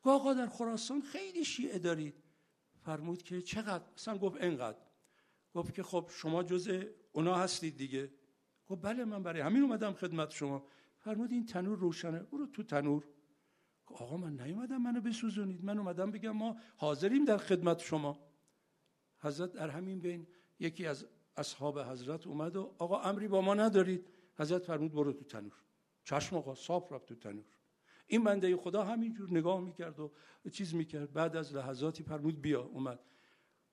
گفت آقا در خراسان خیلی شیعه دارید. فرمود که چقدر؟ اصلا گفت اینقدر گفت که خب شما جز اونا هستید دیگه. گفت بله من برای همین اومدم خدمت شما. فرمود این تنور روشنه. برو تو تنور. آقا من نیومدم منو بسوزونید. من اومدم بگم ما حاضریم در خدمت شما. حضرت در همین بین یکی از اصحاب حضرت اومد و آقا امری با ما ندارید. حضرت فرمود برو تو تنور. چشم آقا صاف رفت تو تنور. این بنده خدا همینجور نگاه می‌کرد و چیز می‌کرد. بعد از لحظاتی فرمود بیا اومد.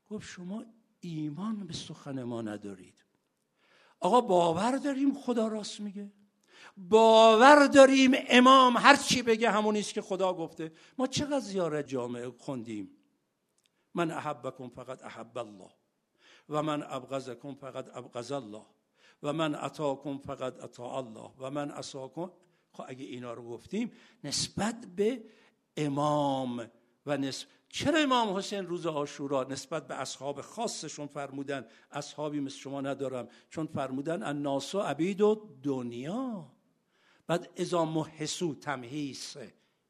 گفت شما ایمان به سخن ما ندارید. آقا باور داریم خدا راست میگه. باور داریم امام هر چی بگه همونیست که خدا گفته. ما چقدر زیارت جامعه خوندیم؟ من احبکم فقط احب الله. و من ابغضکم فقط ابغض الله. و من اتاکم فقط اتا الله. و من اساکم خب اگه اینا رو گفتیم نسبت به امام و نسبت چرا امام حسین روز آشورا نسبت به اصحاب خاصشون فرمودن؟ اصحابی مثل شما ندارم چون فرمودن الناس و عبید و دنیا بعد ازا محسو تمهیس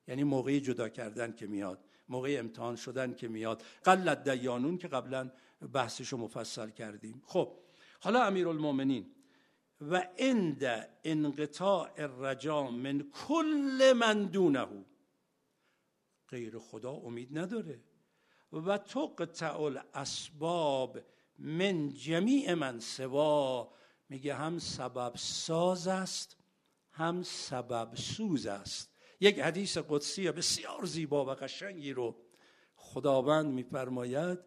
یعنی موقعی جدا کردن که میاد موقع امتحان شدن که میاد. قلت دیانون که قبلا بحثشو مفصل کردیم. خب حالا امیر المومنین و عند انقطاع الرجا من کل من دونه. غیر خدا امید نداره. و تقطع اسباب من جمیع من سوا. میگه هم سبب ساز است هم سبب سوز است. یک حدیث قدسی بسیار زیبا و قشنگی رو خداوند میفرماید.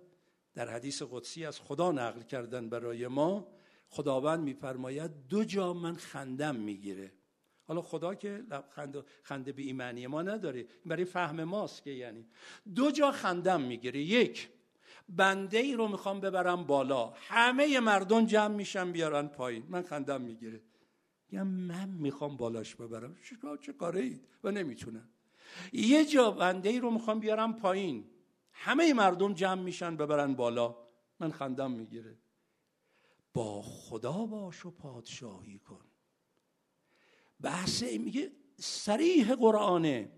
در حدیث قدسی از خدا نقل کردن برای ما. خداوند میفرماید دو جا من خندم می‌گیره. حالا خدا که خنده, خنده به ایمانی ما نداره. برای فهم ماست که یعنی. دو جا خندم می‌گیره. یک بنده ای رو می‌خوام ببرم بالا. همه مردم جمع میشن بیارن پایین. من خندم می‌گیره. یا من می‌خوام بالاش ببرم. چه کاره و نمی‌تونم. یه جا بنده ای رو می‌خوام بیارم پایین. همه مردم جمع میشن ببرن بالا. من خندم می‌گیره. با خدا باش و پادشاهی کن. بحث میگه سریح قرآنه.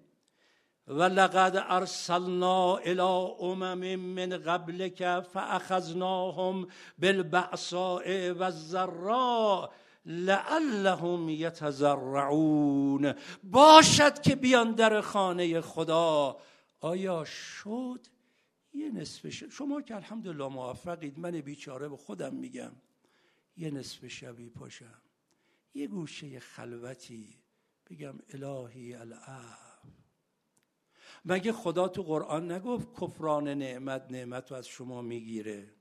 و لقد ارسلنا الى امم من قبلك فاخذناهم بالبعصاء والضراء لعلهم یتزرعون. باشد که بیان در خانه خدا. آیا شد؟ یه نصف شد شما که الحمدلله موفقید من بیچاره به خودم میگم. یه نصف شبی پاشم. یه گوشه خلوتی بگم الهی العف مگه خدا تو قرآن نگفت کفران نعمت نعمت رو از شما می‌گیره؟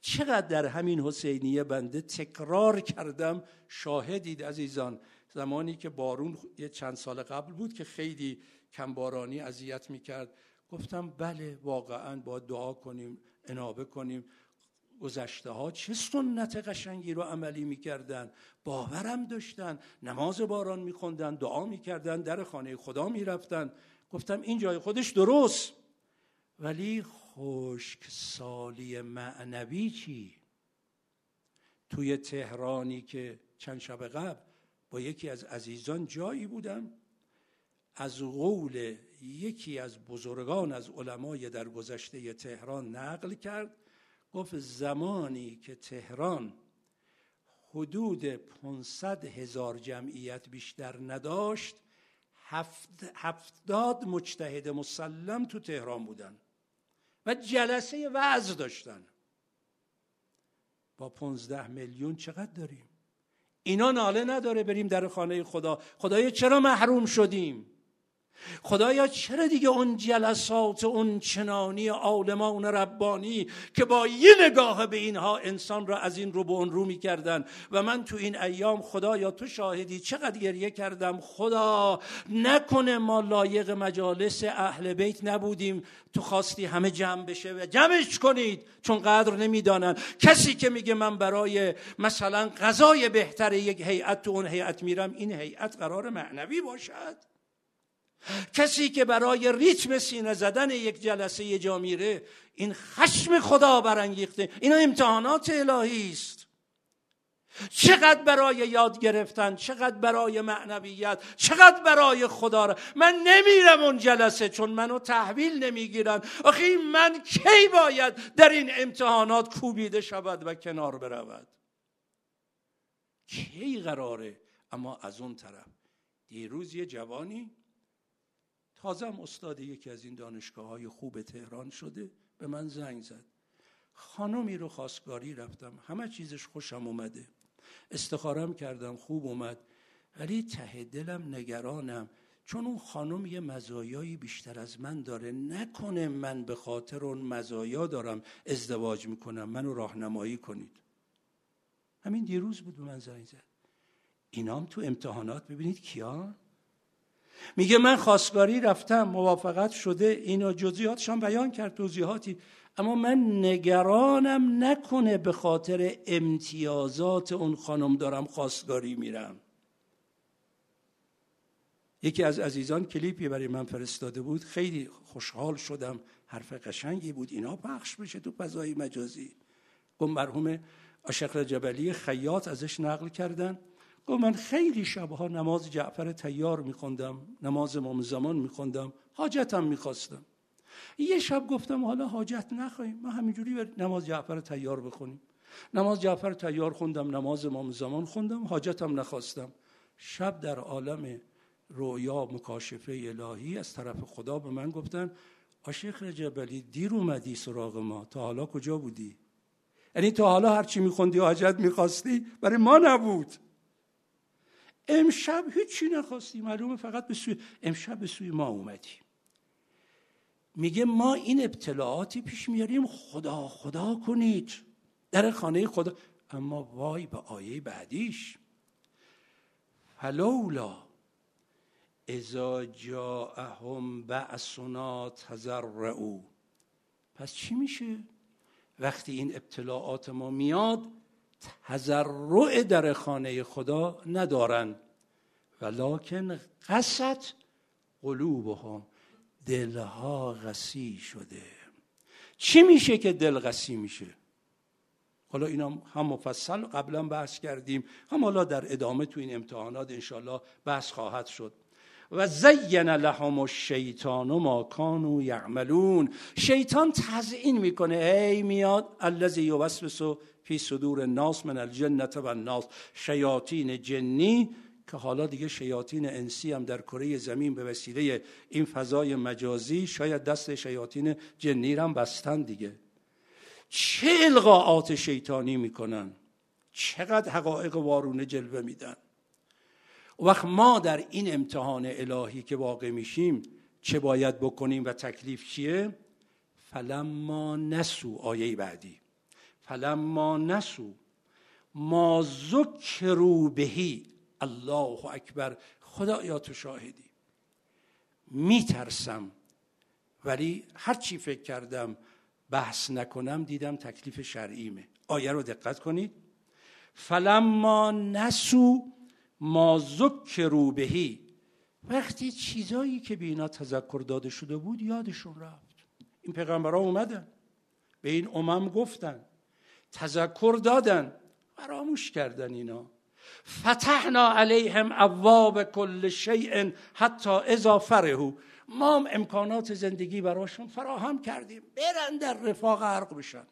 چقدر در همین حسینیه بنده تکرار کردم؟ شاهدید عزیزان زمانی که بارون یه چند سال قبل بود که خیلی کمبارانی اذیت می‌کرد. گفتم بله واقعا با دعا کنیم انابه کنیم. گذشته ها چه سنت قشنگی رو عملی می‌کردن. باورم داشتن نماز باران میخوندن دعا می‌کردن در خانه خدا می‌رفتن. گفتم این جای خودش درست. ولی خشک سالی معنوی چی؟ توی تهرانی که چند شب قبل با یکی از عزیزان جایی بودم. از قول یکی از بزرگان از علمای در گذشته تهران نقل کرد. گفت زمانی که تهران حدود 500 هزار جمعیت بیشتر نداشت هفتاد مجتهد مسلم تو تهران بودن و جلسه وعظ داشتن. با 15 میلیون چقدر داریم؟ اینا ناله نداره بریم در خانه خدا. خدایا چرا محروم شدیم؟ خدایا چرا دیگه اون جلسات اون چنانی عالمان ربانی که با یه نگاه به اینها انسان را از این رو به اون رو می‌کردن؟ و من تو این ایام خدایا تو شاهدی چقدر گریه کردم؟ خدا نکنه ما لایق مجالس اهل بیت نبودیم. تو خواستی همه جمع بشه و جمعش کنید چون قدر نمی‌دانن. کسی که میگه من برای مثلا غذای بهتر یک هیئت تو اون هیئت میرم این هیئت قرار معنوی باشد. کسی که برای ریتم سینه زدن یک جلسه یه جا میره این خشم خدا برانگیخته. اینا امتحانات الهی است. چقدر برای یاد گرفتن چقدر برای معنویت چقدر برای خدا را. من نمیرم اون جلسه چون منو تحویل نمی‌گیرن. آخه من کی باید در این امتحانات کوبیده شود و کنار برود؟ کی قراره؟ اما از اون طرف دیروز یه جوانی تازه استاد یکی از این دانشگاه های خوب تهران شده به من زنگ زد. خانمی رو خواستگاری رفتم. همه چیزش خوشم اومده. استخارم کردم خوب اومد. ولی ته دلم نگرانم. چون اون خانم یه مزایایی بیشتر از من داره نکنه من به خاطر اون مزایا دارم ازدواج می‌کنم. منو راهنمایی کنید. همین دیروز بود به من زنگ زد. اینام تو امتحانات؟ ببینید کیا میگه من خواستگاری رفتم موافقت شده اینا جزئیاتشان بیان کرد توضیحاتی. اما من نگرانم نکنه به خاطر امتیازات اون خانم دارم خواستگاری میرم. یکی از عزیزان کلیپی برای من فرستاده بود. خیلی خوشحال شدم. حرف قشنگی بود. اینا پخش بشه تو فضای مجازی. گفت مرحوم عاشق جبلی خیاط ازش نقل کردن. گفت من خیلی شبها نماز جعفر تیار میخوندم نماز امام زمان میخوندم حاجتم می‌خواستم. یه شب گفتم حالا حاجت نخواهیم ما همینجوری به نماز جعفر تیار بخونیم. نماز جعفر تیار خوندم نماز امام زمان خوندم حاجتم نخواستم. شب در عالم رویا مکاشفه الهی از طرف خدا به من گفتن عاشق رجبلی دیر اومدی سراغ ما تا حالا کجا بودی؟ یعنی تا حالا هرچی میخوندی حاجت می‌خواستی برای ما نبود. امشب هیچی نخواستی معلومه فقط به سوی امشب به سوی ما اومدی میگه ما این ابتلاعاتی پیش میاریم خدا خدا کنید. در خانه خدا. اما وای به آیه بعدیش. فلولا اذا جاءهم بعثنا تضرعوا. پس چی میشه؟ وقتی این ابتلاعات ما میاد تضرع در خانه خدا ندارن. ولکن قصد قلوبهم دلها قسی شده. چی میشه که دل قسی میشه؟ حالا اینا هم مفصل قبلا بحث کردیم. هم حالا در ادامه تو این امتحانات انشالله بحث خواهد شد. و زین لهم الشیطان ما کانوا یعملون. شیطان تزیین می‌کنه. ای میاد الذی یوسوس فی صدور الناس من الجنه و الناس شیاطین جنی که حالا دیگه شیاطین انسی هم در کره زمین به وسیله این فضای مجازی شاید دست شیاطین جنی هم بستن دیگه. چه القاعات شیطانی می‌کنن؟ چقدر حقایق وارونه جلوه میدن؟ وقت ما در این امتحان الهی که واقع میشیم چه باید بکنیم و تکلیف چیه؟ فلما نسو آیه بعدی. فلما نسو ما ذکرو بهی الله اکبر خدا یا تو شاهدی. میترسم ولی هر چی فکر کردم بحث نکنم دیدم تکلیف شرعیمه. آیه رو دقت کنید. فلما نسو ما ذکروا بهی. وقتی چیزایی که به اینا تذکر داده شده بود یادشون رفت. این پیغمبرها اومدن. به این امم گفتن. تذکر دادن. فراموش کردن اینا. فتحنا علیهم ابواب کل شیء حتی اذا فرهو ما امکانات زندگی براشون فراهم کردیم. برن در رفاق غرق بشن.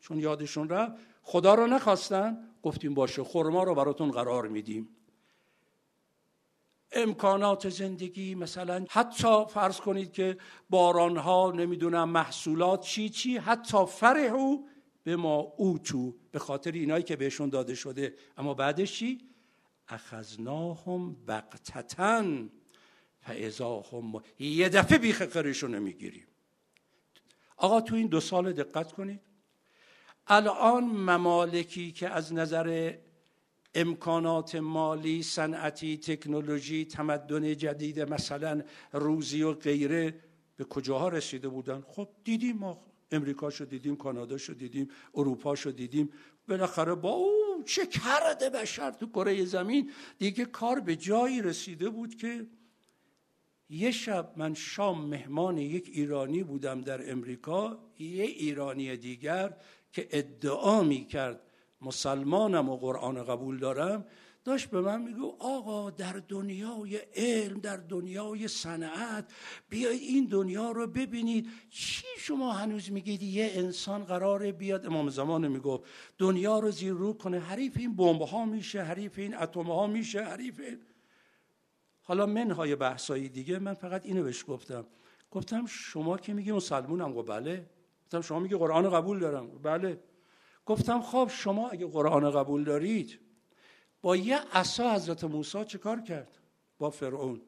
چون یادشون رفت خدا رو نخواستن گفتیم باشه خورما رو براتون قرار میدیم. امکانات زندگی مثلا حتی فرض کنید که بارانها نمی‌دونم محصولات چی چی حتی فرهو به ما اوتو به خاطر اینایی که بهشون داده شده. اما بعدش چی؟ اخذناهم بقتتن هم یه دفعه بیخ قرشون نمی‌گیریم آقا تو این دو سال دقت کنید. الان ممالکی که از نظر امکانات مالی صنعتی تکنولوژی تمدن جدید مثلا روزی و غیره به کجاها رسیده بودن؟ خب دیدیم ما امریکا شو دیدیم کانادا شو دیدیم اروپا شو دیدیم. بالاخره با او چه کرده بشر تو کره زمین. دیگه کار به جایی رسیده بود که یه شب من شام مهمان یک ایرانی بودم در امریکا یه ایرانی دیگر که ادعا می کرد مسلمانم و قرآن قبول دارم. داشت به من میگو آقا در دنیای علم در دنیای صنعت بیاید این دنیا رو ببینید. چی شما هنوز میگید؟ یه انسان قراره بیاد. امام زمان می‌گفت دنیا رو زیر رو کنه. حریف این بمب ها میشه حریف این اتم ها میشه حریف این. حالا منهای بحثایی دیگه من فقط اینو بهش گفتم. گفتم شما که میگی مسلمونم گفت بله. گفتم شما میگی قرآن قبول دارم بله. گفتم خب شما اگه قرآن قبول دارید با یه عصا حضرت موسی چه کار کرد؟ با فرعون.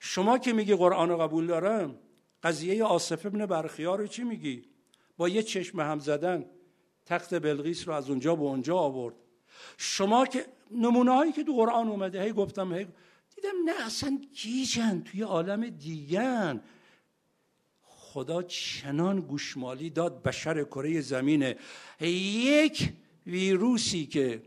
شما که میگی قرآن قبول دارم قضیه آصف ابن برخیار رو چی میگی؟ با یه چشم هم زدن تخت بلغیس رو از اونجا به اونجا آورد. شما که نمونه هایی که تو قرآن اومده هی گفتم هی دیدم نه اصلا گیجن توی عالم دیگن. خدا چنان گوشمالی داد بشر کره زمینه. یک ویروسی که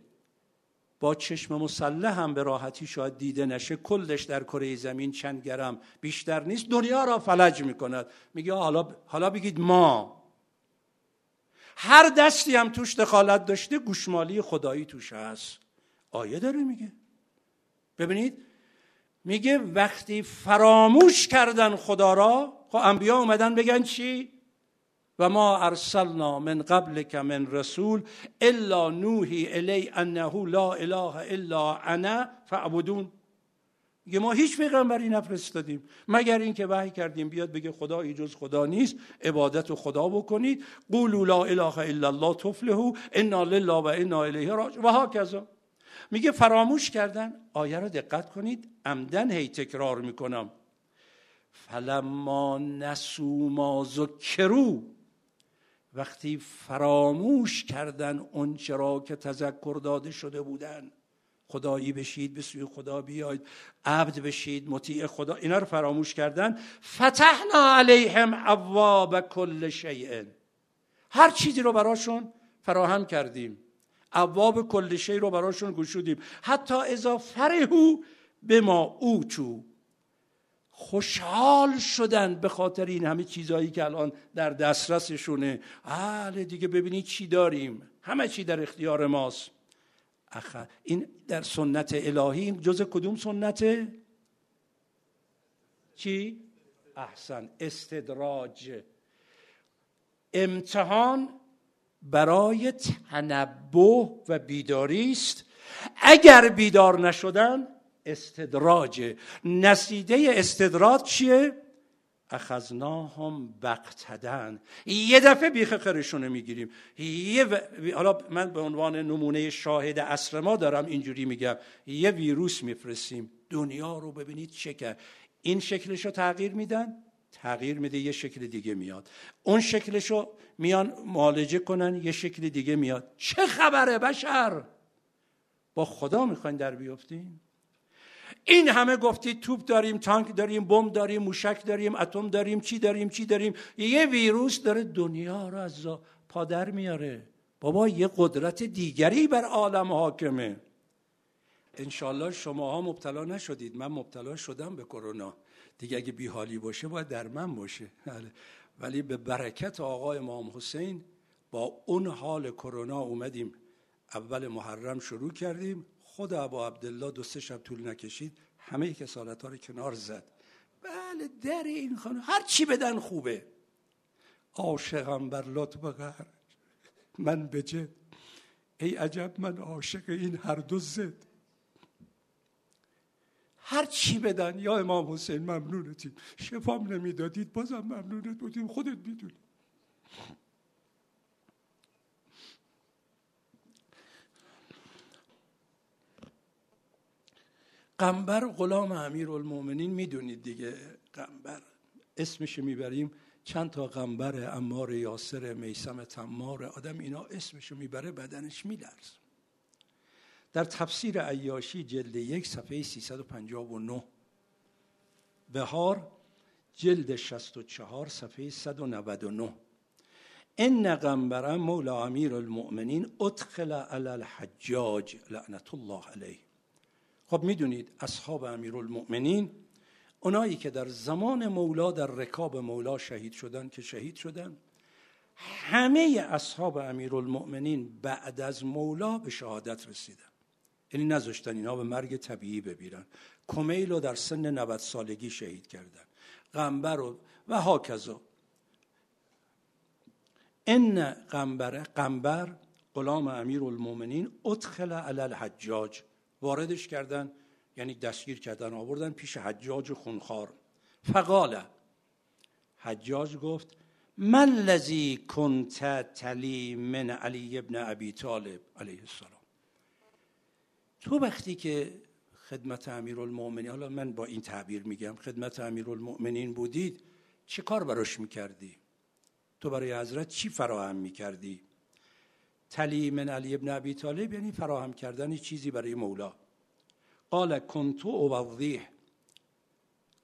با چشم مسلح هم به راحتی شاید دیده نشه کلش در کره زمین چند گرم بیشتر نیست. دنیا را فلج می‌کند. میگه حالا حالا بگید ما. هر دستی هم توش دخالت داشته گوشمالی خدایی توش هست. آیه داره میگه. ببینید میگه وقتی فراموش کردن خدا را خب انبیا اومدن بگن چی؟ و ما ارسلنا من قبل من رسول الا نوحی الی انه لا اله الا انا فعبدون میگه ما هیچ پیغمبری نفرستادیم. مگر اینکه وحی کردیم بیاد بگه خدا جز خدا نیست عبادت و خدا بکنید. قولوا لا اله الا الله تفلحوا انا لله و انا الیه راجعون. و هکذا میگه فراموش کردن. آیه رو دقت کنید. عمدن هی تکرار می‌کنم. فلما نسو ما ذکرو وقتی فراموش کردن اون را که تذکر داده شده بودن. خدایی بشید به سوی خدا بیاید عبد بشید مطیع خدا. اینا رو فراموش کردن. فتحنا علیهم ابواب کل شیء. هر چیزی رو براشون فراهم کردیم. ابواب کل شیء رو براشون گشودیم. حتی اذا فرحو به ما اوتو خوشحال شدن به خاطر این همه چیزهایی که الان در دسترسشونه. بله دیگه ببینید چی داریم. همه چی در اختیار ماست. اخ این در سنت الهی جز کدوم سنت؟ چی؟ احسن. استدراج. امتحان برای تنبه و بیداری است اگر بیدار نشدن استدراج. نسیده استدراج چیه؟ اخذناهم بقتدن یه دفعه بیخ خرشونه می‌گیریم. یه حالا من به عنوان نمونه شاهد اصر ما دارم اینجوری میگم. یه ویروس میفرستیم. دنیا رو ببینید چه کرد. این شکلش رو تغییر میدن؟ تغییر میده یه شکل دیگه میاد. اون شکلش رو میان معالجه کنن یه شکل دیگه میاد. چه خبره بشر؟ با خدا می‌خواین در بیفتیم این همه گفتید توپ داریم تانک داریم بمب داریم موشک داریم اتم داریم چی داریم چی داریم؟ یه ویروس داره دنیا رو از پادر میاره. بابا یه قدرت دیگری بر عالم حاکمه. انشالله شما ها مبتلا نشدید. من مبتلا شدم به کرونا. دیگه اگه بیحالی باشه باید در من باشه. بله. ولی به برکت آقای امام حسین با اون حال کرونا اومدیم. اول محرم شروع کردیم. خود ابا عبدالله دو سه شب طول نکشید همه کسالت ها رو کنار زد. بله در این خانه هر چی بدن خوبه. عاشقم بر لطف غر من بجه ای عجب من عاشق این هر دو زد هر چی بدن. یا امام حسین ممنونتیم شفام نمی‌دادید بازم ممنونت بودیم. خودت می‌دونی. قنبر غلام امیر المومنین می‌دونید دیگه قنبر. اسمش می‌بریم. چند تا قنبر امار یاسر میسم تمار آدم اینا اسمشو می‌بره بدنش میلرز در تفسیر عیاشی جلد یک صفحه 359 بهار جلد 64 صفحه 199 ان قنبر مولا امیر المؤمنین ادخل علی الحجاج لعنت الله علیه. خب می‌دونید اصحاب امیرالمؤمنین اونایی که در زمان مولا در رکاب مولا شهید شدن که شهید شدن همه اصحاب امیرالمؤمنین بعد از مولا به شهادت رسیدن. یعنی نذاشتن اینا به مرگ طبیعی ببیرن. کمیل رو در سن 90 سالگی شهید کردن. غنبر و و هاکذا. ان قنبره قنبر غلام امیر المومنین ادخل علی الحجاج. واردش کردن یعنی دستگیر کردن آوردن پیش حجاج خونخوار. فقال حجاج گفت من لذی کنت تلی من علی ابن ابی طالب علیه السلام. تو وقتی که خدمت امیرالمؤمنین حالا من با این تعبیر میگم خدمت امیرالمؤمنین بودید چه کار براش می‌کردی؟ تو برای حضرت چی فراهم می‌کردی؟ تلی من علی ابن ابی طالب یعنی فراهم کردن چیزی برای مولا. قال کنتو اوضیح.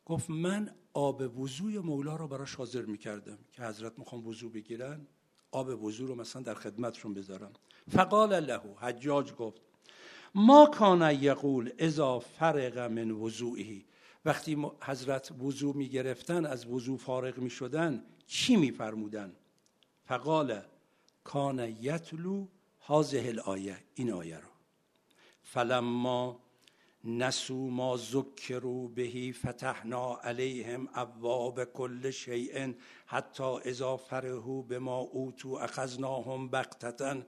گفت من آب وضوی مولا رو براش حاضر می‌کردم که حضرت می‌خوام وضو بگیرن آب وضو رو مثلا در خدمتشون بذارم فقال له. حجاج گفت ما کان یقول اذا فرق من وضوعی وقتی حضرت وضو می گرفتن از وضو فارغ می شدن چی می فرمودن فقال کان یتلو هازه الآیه این آیه رو. فلما نسو ما ذکروا بهی فتحنا علیهم ابواب کل شیء حتی اذا فرحوا بما اوتو اخذناهم بغتتا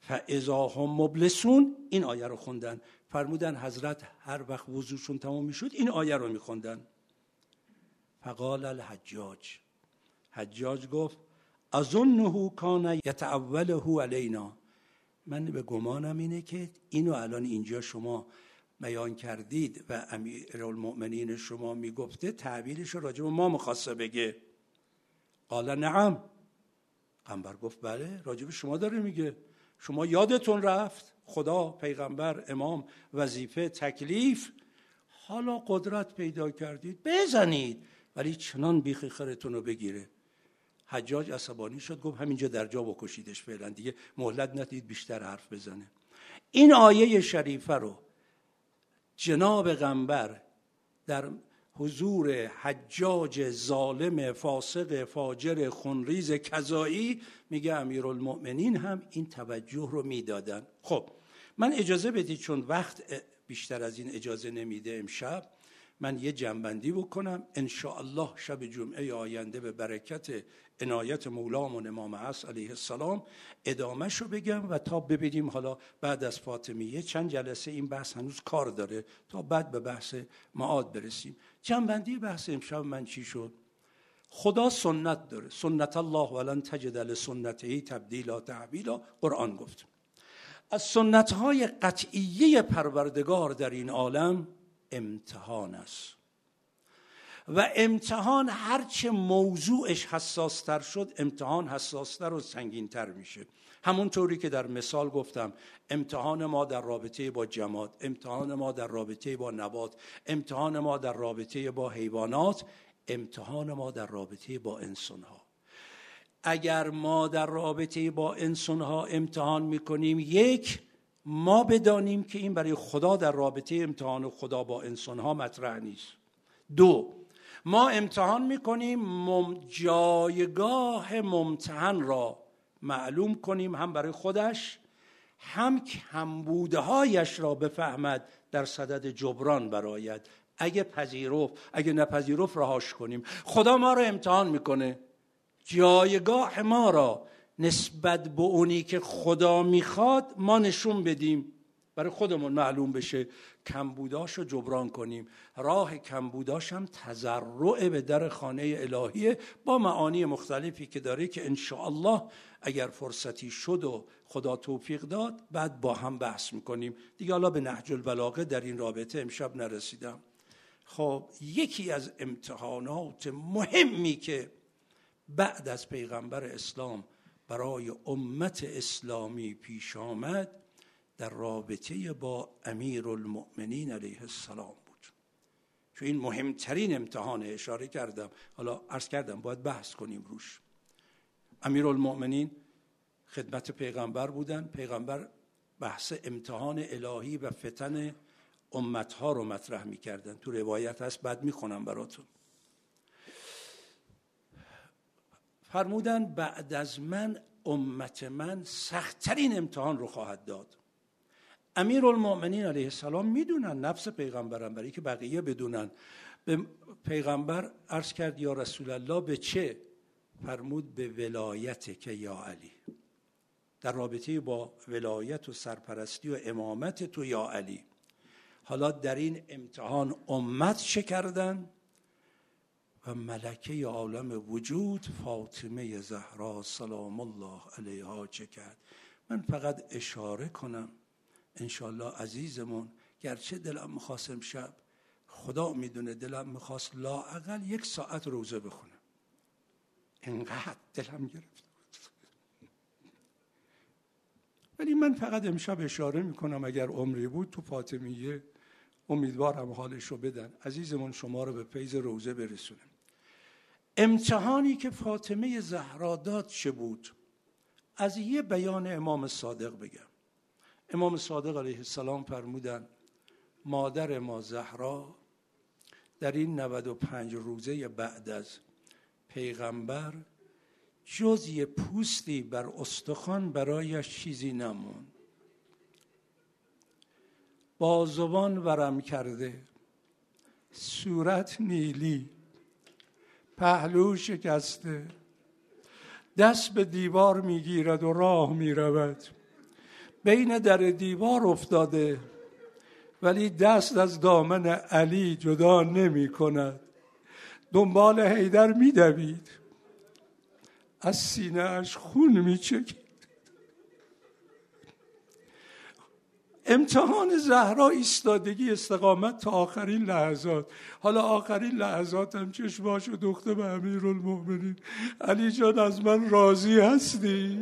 فاذا هم مبلسون این آیه رو خوندن. فرمودن حضرت هر وقت وضوشون تمام می‌شد این آیه رو میخوندن. فقال الحجاج. حجاج گفت اظنه کان یتعوله علینا. من به گمانم اینه که اینو الان اینجا شما بیان کردید و المؤمنین شما می‌گفته تعبیرش راجع به ما مخواسته بگه. قال نعم. قنبر گفت بله راجع به شما داره میگه. شما یادتون رفت خدا پیغمبر امام وظیفه تکلیف. حالا قدرت پیدا کردید بزنید ولی چنان بیخی خرتون رو بگیره. حجاج عصبانی شد گفت همینجا در جا بکشیدش فعلا دیگه مهلت ندید بیشتر حرف بزنه. این آیه شریفه رو جناب غنبر در حضور حجاج ظالم فاسق فاجر خونریز کذایی میگه امیرالمؤمنین هم این توجه رو می‌دادن. خب من اجازه بدید چون وقت بیشتر از این اجازه نمیده امشب من یه جنبندی بکنم. ان الله شب جمعه آینده به برکت عنایت مولامون امام عصر علیه السلام ادامهش رو بگم و تا ببینیم حالا بعد از فاطمیه چند جلسه این بحث هنوز کار داره تا بعد به بحث معاد برسیم. جنبندی بحث امشب من چی شد؟ خدا سنت داره. سنت الله ولن تجد لسنته تبدیلا تعبیلا قرآن گفت. از سنت های قطعیه پروردگار در این عالم امتحان است. و امتحان هرچه موضوعش حساستر شد امتحان حساستر و سنگینتر میشه. همونطوری که در مثال گفتم امتحان ما در رابطه با جماد امتحان ما در رابطه با نبات امتحان ما در رابطه با حیوانات امتحان ما در رابطه با انسان ها اگر ما در رابطه با انسان ها امتحان می‌کنیم یک ما بدانیم که این برای خدا در رابطه امتحان خدا با انسان ها مطرح نیست. دو ما امتحان می‌کنیم مم جایگاه ممتحن را معلوم کنیم هم برای خودش هم کمبوده هایش را بفهمد در صدد جبران براید اگه پذیرفت اگه نپذیرفت رهاش کنیم. خدا ما را امتحان می‌کنه. جایگاه ما را نسبت به اونی که خدا می‌خواد ما نشون بدیم. برای خودمون معلوم بشه. کمبوداش رو جبران کنیم. راه کمبوداش هم تذرع به در خانه الهیه با معانی مختلفی که داره که الله اگر فرصتی شد و خدا توفیق داد بعد با هم بحث می‌کنیم. دیگه حالا به نهج البلاغه در این رابطه امشب نرسیدم. خب یکی از امتحانات مهمی که بعد از پیغمبر اسلام برای امت اسلامی پیش آمد در رابطه با امیر المؤمنین علیه السلام بود. چون این مهمترین امتحان اشاره کردم. حالا عرض کردم باید بحث کنیم روش. امیر المؤمنین خدمت پیغمبر بودن. پیغمبر بحث امتحان الهی و فتن امتها رو مطرح می‌کردن. تو روایت هست بعد می‌خونم براتون. فرمودن بعد از من امت من سختترین امتحان رو خواهد داد. امیر المؤمنین علیه السلام می‌دونن نفس پیغمبرم برای که بقیه بدونن. به پیغمبر عرض کرد یا رسول الله به چه؟ فرمود به ولایت که یا علی. در رابطه با ولایت و سرپرستی و امامت تو یا علی. حالا در این امتحان امت چه کردن؟ و ملکه عالم وجود فاطمه زهرا سلام الله علیها چه کرد؟ من فقط اشاره کنم انشالله عزیزمون گرچه دلم می‌خواست امشب خدا می‌دونه دلم می‌خواست لاعقل یک ساعت روزه بخونم. انقدر دلم گرفت. ولی من فقط امشب اشاره می‌کنم اگر عمری بود تو فاطمیه امیدوارم حالش رو بدن. عزیزمون شما رو به پیز روزه برسونم. امتحانی که فاطمه زهرا داد چه بود؟ از یه بیان امام صادق بگم. امام صادق علیه السلام فرمودن مادر ما زهرا در این 95 روزه بعد از پیغمبر جز یه پوستی بر استخوان برایش چیزی نمون با زبان ورم کرده صورت نیلی پهلو شکسته دست به دیوار می‌گیرد و راه می‌رود. بین در دیوار افتاده ولی دست از دامن علی جدا نمی کند. دنبال حیدر میدوید از سینهاش خون میچکید امتحان زهرا ایستادگی استقامت تا آخرین لحظات. حالا آخرین لحظات هم چشماش و دخته به امیر المؤمنین علی جان از من راضی هستی؟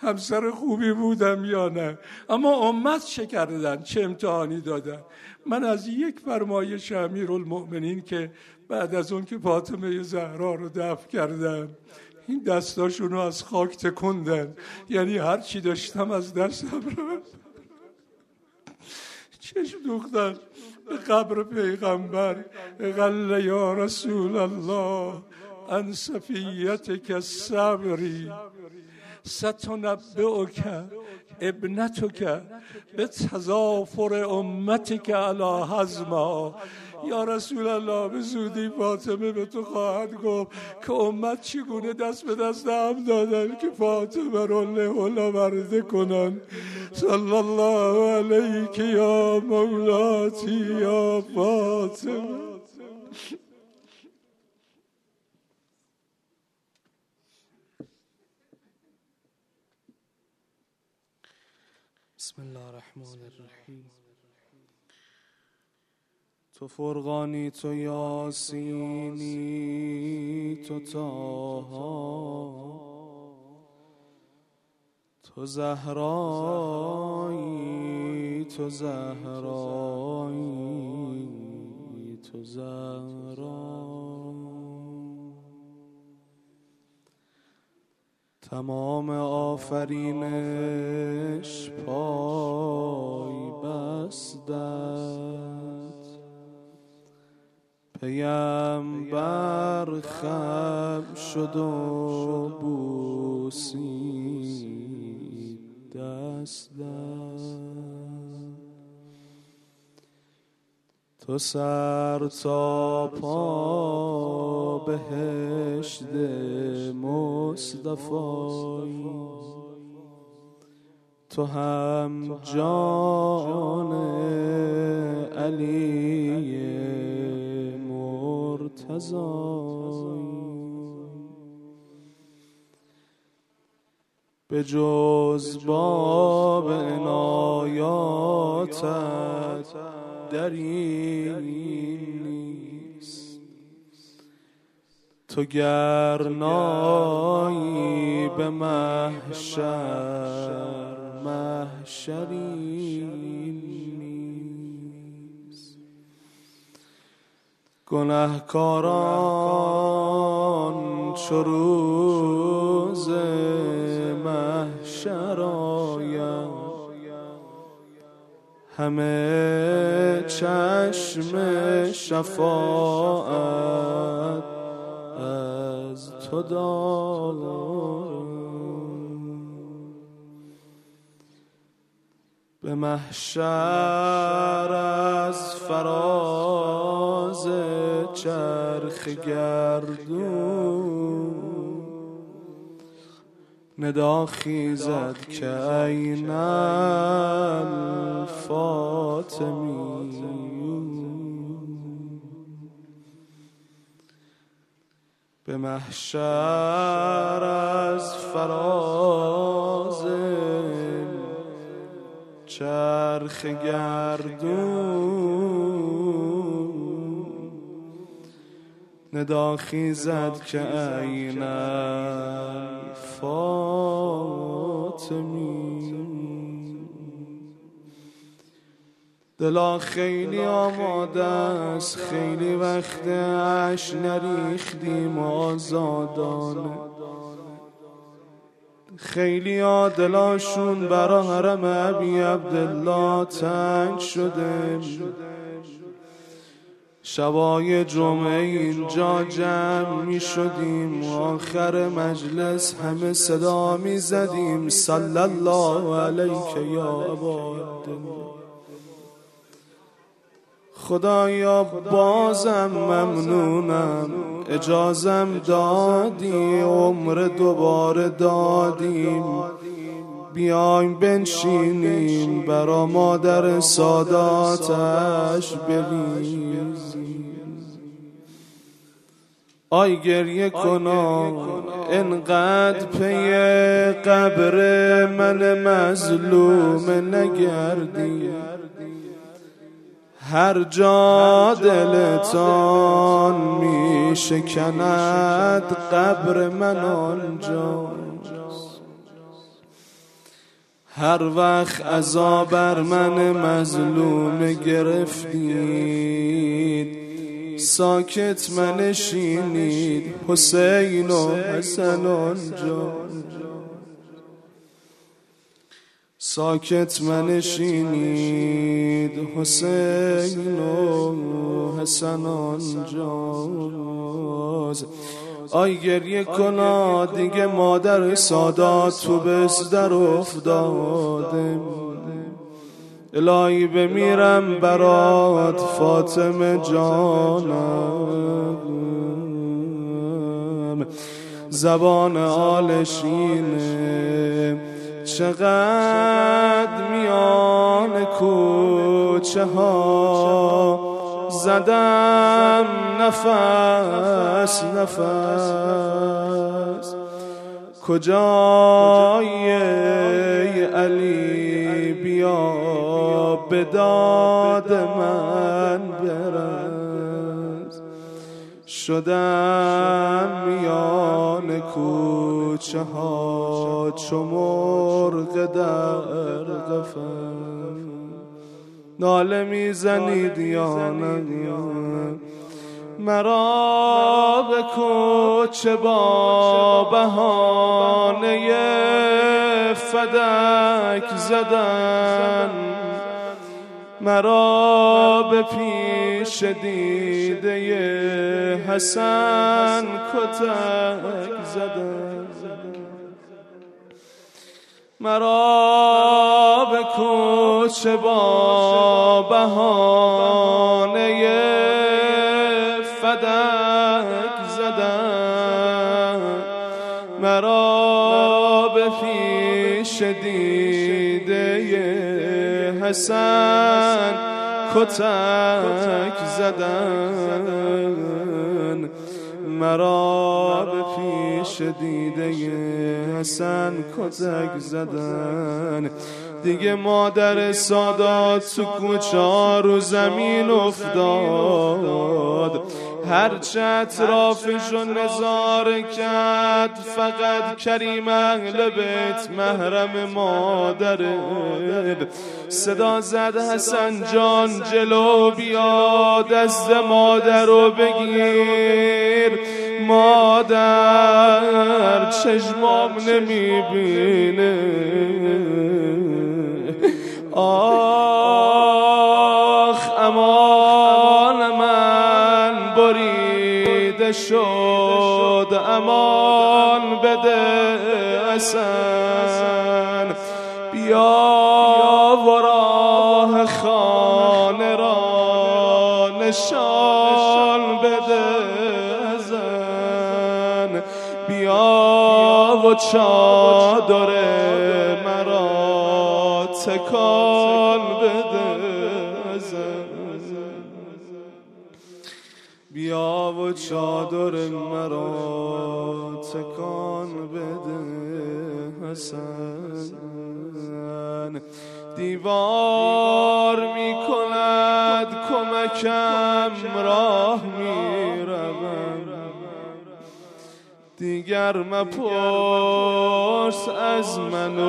همسر خوبی بودم یا نه؟ اما امت چه کردن؟ چه امتحانی دادن؟ من از یک فرمایش امیر المؤمنین که بعد از اون که فاطمه زهرا رو دفع کردم این دستاشون رو از خاک تکندن. یعنی هر چی داشتم از دستم رو چشم دوختن. به قبر پیغمبر غل یا رسول الله ان صفیتک صبری ستنبئک ابنتک به تضافر امتک علی حزما یا رسول الله به زودی فاطمه به تو خواهد گفت که امت چگونه دست به دست هم دادن که فاطمه رو له ورده کنن. صلی الله علیک یا مولاتی یا فاطمه. الله الرحمن الرحیم. تو فرقانی تو یاسینی تو تاها تو زهرایی تو زهرایی تو زهرایی. تمام آفرینش پای بستد پیمبر خم شد و بوسی دست تو سر تا پا بهشت مصطفی. تو هم جان علی به جز باب عنایاتت در این نیست. تو گرنایی به محشر محشری گناهکاران چو روز محشر همه چشم شفاعت از تو به محشر از فراز چرخ گردون ندا خیزد که این الفاطمی به محشر از فراز چرخ گردون ندا خیزد که عین فاطمی. دلا خیلی آماده است خیلی وقت اش نریختیم آزادانه. خیلی دلاشون برا حرم ابی عبدالله تنگ شده. شبای جمعه اینجا جمع می شدیم آخر مجلس همه صدا می زدیم. صلی الله علیک یا ابا خدایا بازم ممنونم اجازم دادی عمر دوباره دادیم. بیایم بنشینیم برا مادر ساداتش بریزیم. آی گریه کنا انقدر پی قبر من مظلوم نگردی هر جا دلتان می شکند قبر من آنجا. هر وقت عذاب بر من مظلوم گرفتید ساکت منشینید حسین و حسن آنجا. ساکت منشینید حسین و حسن آنجاز آی گریه کنا دیگه مادر سادات تو بس در افتاده. الهی بمیرم برات فاطمه جانم. زبان آلشینه چقدر میان کوچه ها زدم نفس نفس. کجای علی بیا به داد من برس. شدم میان کوچه ها چو مرغ در قفس. ناله می‌زنید یا مرا به کوچه با بهانه فدک زدن. مرا به پیش دیده حسن کتک زدن. مرا به کوچه با بهانه فدک زدن. مرا به پیش دیده حسن کتک زدن. مرا به پیش دیده حسن کتک زدن. دیگه مادر سادات تو کوچه رو زمین افتاد. هرچه اطرافشو نظاره کرد فقط کریم اهل بیت محرم مادره. صدا زد حسن جان جلو بیا دست مادر رو بگیر. مادر چشمام نمی‌بینه. آخ امان من بریده شد امان بده اصن بیا و راه خانه را نشان بده ازن بیا و چادر چادر مرا تکان بده حسن. دیوار می کند کمکم راه می دیگر مپرس از من و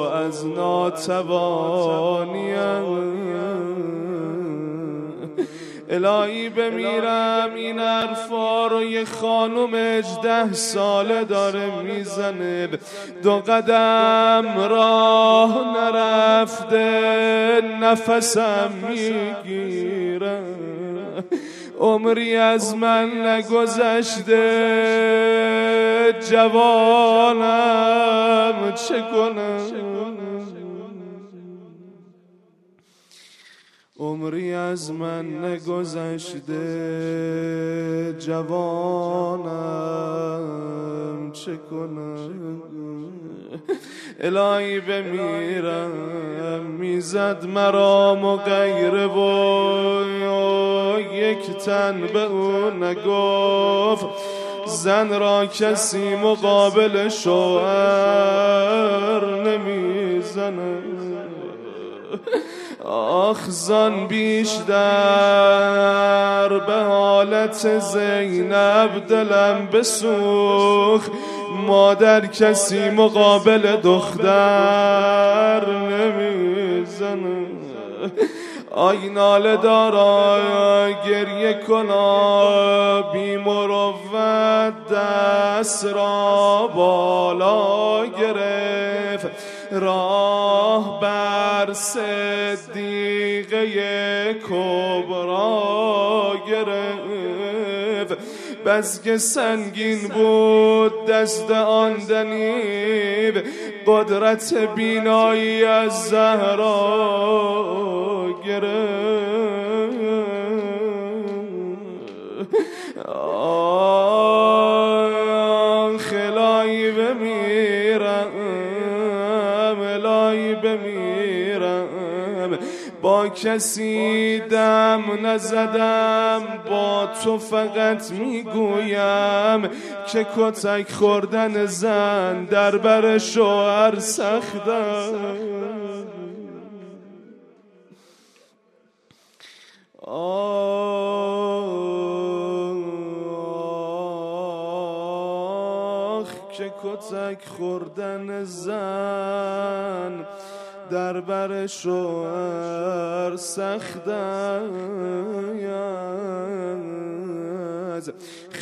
از ناتوانیم. الهی بمیرم این حرفا رو یه خانم اجده ساله داره می‌زنه. دو قدم راه نرفته نفسم می‌گیره. عمری از من نگذشته جوانم چه کنم عمری از من نگذشته جوانم چه کنم؟ الهی بمیرم می‌زد مرا و و یک تن به او نگفت. زن را کسی مقابل شوهر نمی‌زنه. آخزان بیشتر به حالت زینب دلم بسوخ مادر کسی مقابل دختر نمی‌زنه. آی ناله دارا گریه کنا. بی مروت دست را بالا گرفت. راه بر صدیقه کبرا گرفت. که سنگین بود دست آن دنیب قدرت بینایی از زهرا گرفت. خلایی با کسی دم نزدم با تو فقط می‌گویم که کتک خوردن زن در بر شوهر سختم آخ که کتک خوردن زن در بر شوهر سخت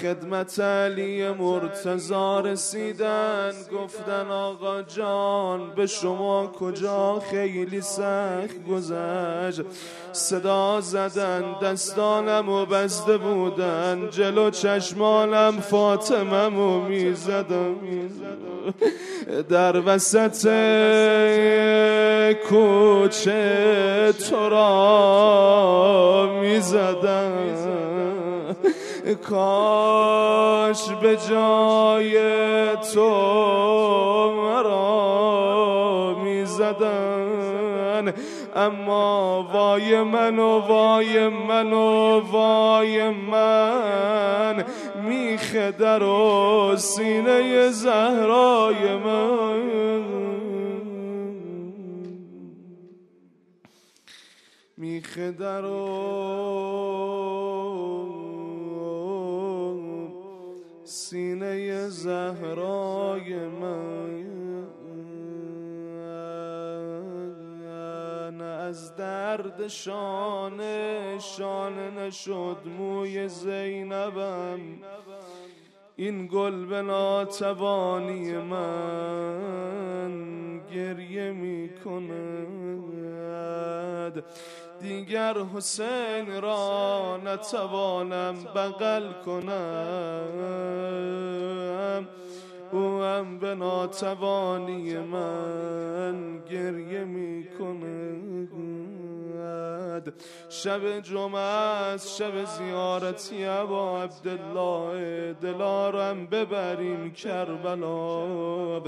خدمت علی مرتزا رسیدن. گفتن آقا جان به شما کجا خیلی سخت گذشت. صدا زدن دستانم و بزده بودن. جلو چشمانم فاطمم و می‌زدم. در وسط کوچه تو را می‌زدم. کاش به جای تو مرا می‌زدن. اما وای من و وای من و وای من میخه در و سینه زهرای من. میخه در سینه زهرای من. از درد شانه شانه نشد موی زینبم. این گل به ناتوانی من گریه می کند دیگر حسین را نتوانم بغل کنم. او هم به ناتوانی من گریه می شب جمعه است شب زیارتی ابا عبدالله. دلارم ببریم کربلا.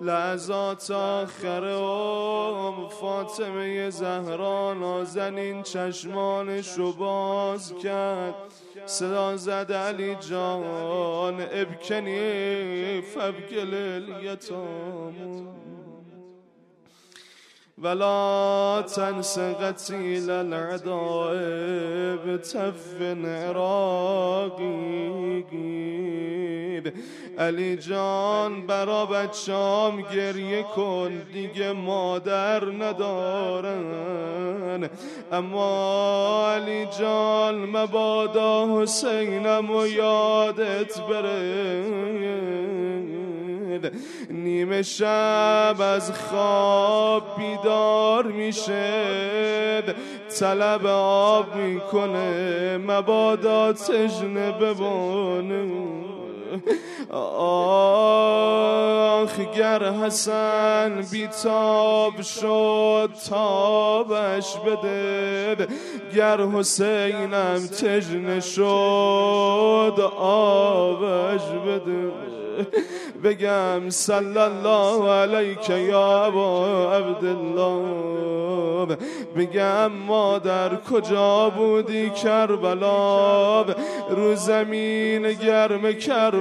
لحظات آخر ام فاطمه زهرا نازنین چشمانشو باز کرد. صدا زد علی جان ابکنی فبگل الیتام ولا تنس قتيل العداء بتف عراقي علی جان برا بچام گریه کن دیگه مادر ندارن. اما علی جان مبادا حسینم و یادت بره. نیمه شب از خواب بیدار میشه. طلب آب می‌کنه. مبادا تجنه ببانه. آخ گر حسن بیتاب شد تابش بده. گر حسینم تجنه شد آبش بده. بگم صلی الله علیک یا ابا عبدالله. بگم مادر کجا بودی کربلا؟ رو زمین گرم کربلا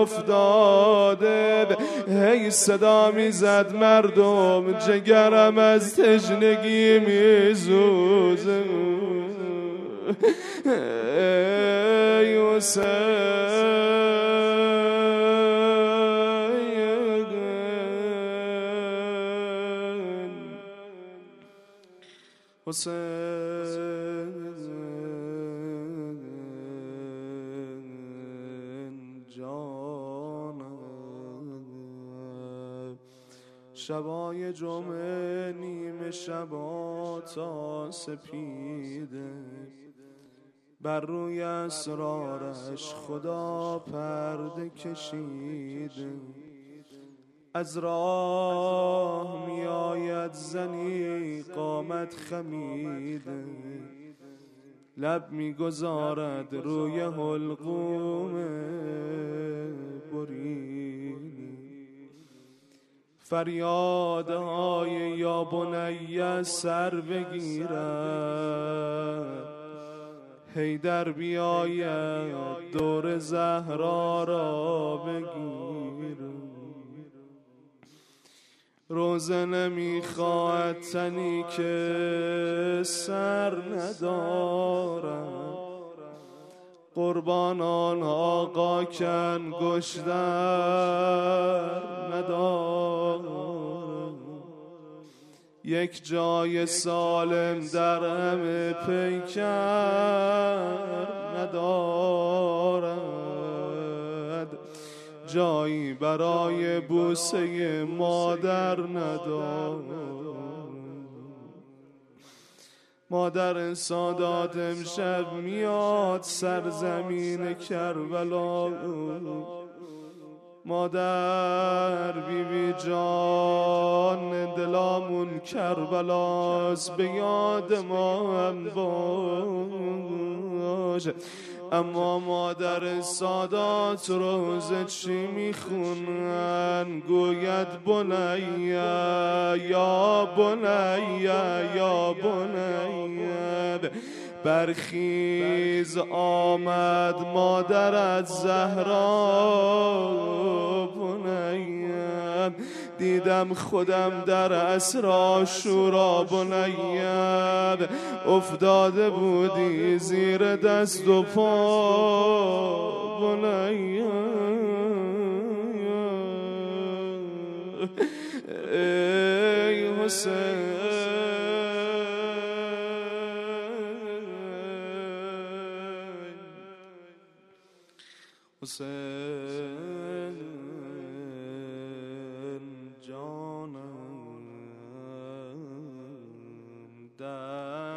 افتاده. هی صدا می‌زد مردم جگرم از تشنگی میزوزه. ای حسین. شبای جمعه نیمه شبا تا سپیده. بر روی اسرارش خدا پرده کشیده. از راه می آید زنی قامت خمیده. لب می‌گذارد روی حلقوم برید فریادهای یا بنی سر بگیرد. هیدر بیاید دور زهرا را بگیرد روزه نمی‌خواهد تنی که سر ندارد. قربانان آقا کن گشتر ندارد یک جای سالم در همه پیکر ندارد. جایی برای بوسه مادر ندار مادر سادات امشب میاد سرزمین کربلا. مادر بی بی جان دلامون کربلاست به یاد ما هم باش. اما مادر سادات روز چی می‌خونن؟ گوید بنیا یا بنیا یا بنیا برخیز آمد مادر از زهرا بنیم دیدم خودم در اسرا شورا بنیم افتاده بودی زیر دست و پا ای حسین. حسین.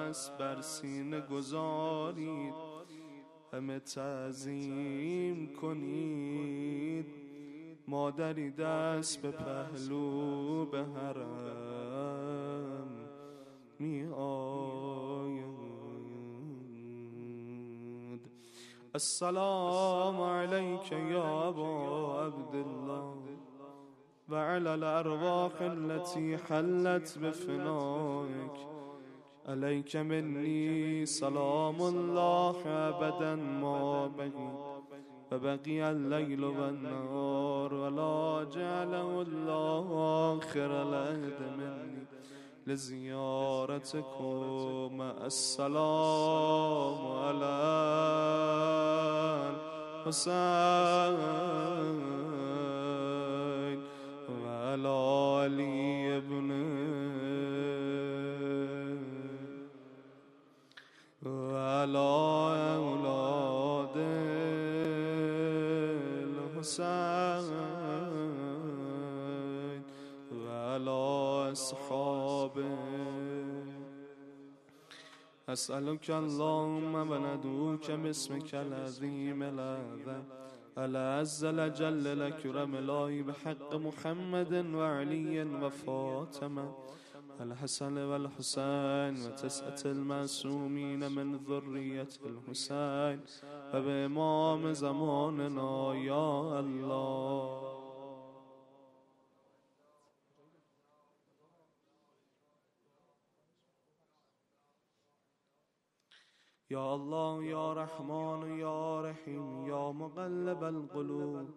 دست بر سینه گذارید. همه تعظیم کنید. مادری دست به پهلو به حرم می آید السلام علیک یا ابا عبدالله وعلى الأرواح التي حلت بفنائك عليك مني سلام الله أبدا ما بقي. وبقي الليل والنهار ولا جعله الله آخر العهد مني. لزيارتكم السلام على الحسين علي ابن وعلى أولاد الحسين وعلى أصحابه أسألك اللهم وندعوك باسمك العظيم الأعظم. العز لجل لكرم الله بحق محمد وعلي وفاطمة الحسن والحسين وتسعة المعصومين من ذرية الحسين. وبإمام زماننا يا الله. يا الله يا رحمن يا رحيم يا مقلب القلوب.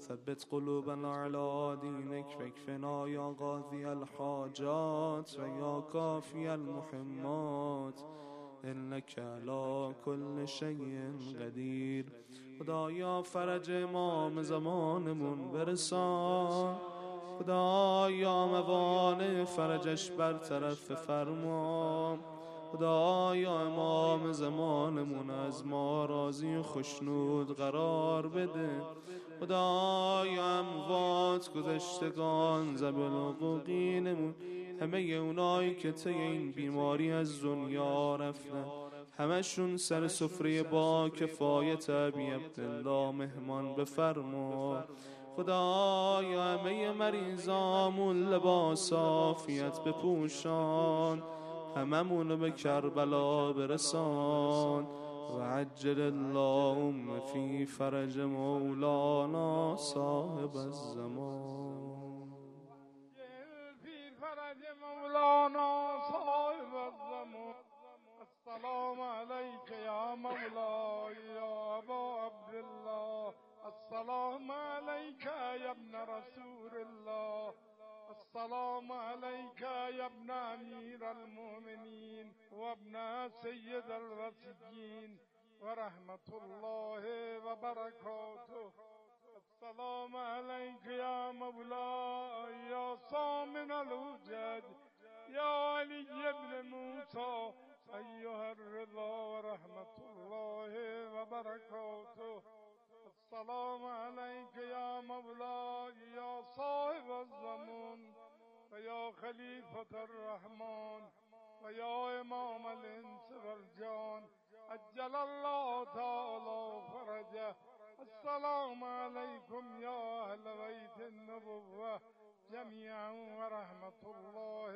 ثبت قلوبنا على دينك فاكفنا يا غاذي الحاجات ويا كافي المحمات. إنك على كل شيء قدير خدایا فرج امام زمانمون برسان. خدایا موانع فرجش برطرف فرمان. خدایا امام زمانمون از ما راضی و خشنود قرار بده. خدایا اموات گذشتگان زبل حقوقینمون همه اونایی که طی این بیماری از دنیا رفتن. همشون سر سفره با کفایت ابی عبدالله مهمان بفرما خدایا همه مریضامون لباس آفیت بپوشان. هممون به کربلا برسان. و عجل اللهم فی فرج مولانا صاحب الزمان. فی فرج مولانا صاحب الزمان. السلام عليك يا مولاي يا أبا عبد الله السلام عليك يا ابن رسول الله. السلام عليك يا ابن أمير المؤمنين وابن سيد الوسيين ورحمة الله وبركاته. السلام عليك يا مولاي يا صامن الوجد يا علي بن موسى أيها الرضا ورحمة الله وبركاته. السلام عليك يا مولاي يا صاحب الزمان ويا خليفة الرحمن ويا إمام الإنس والجان. أجل الله تعالى فرجه. السلام عليكم يا أهل بيت النبوة جميعا ورحمة الله.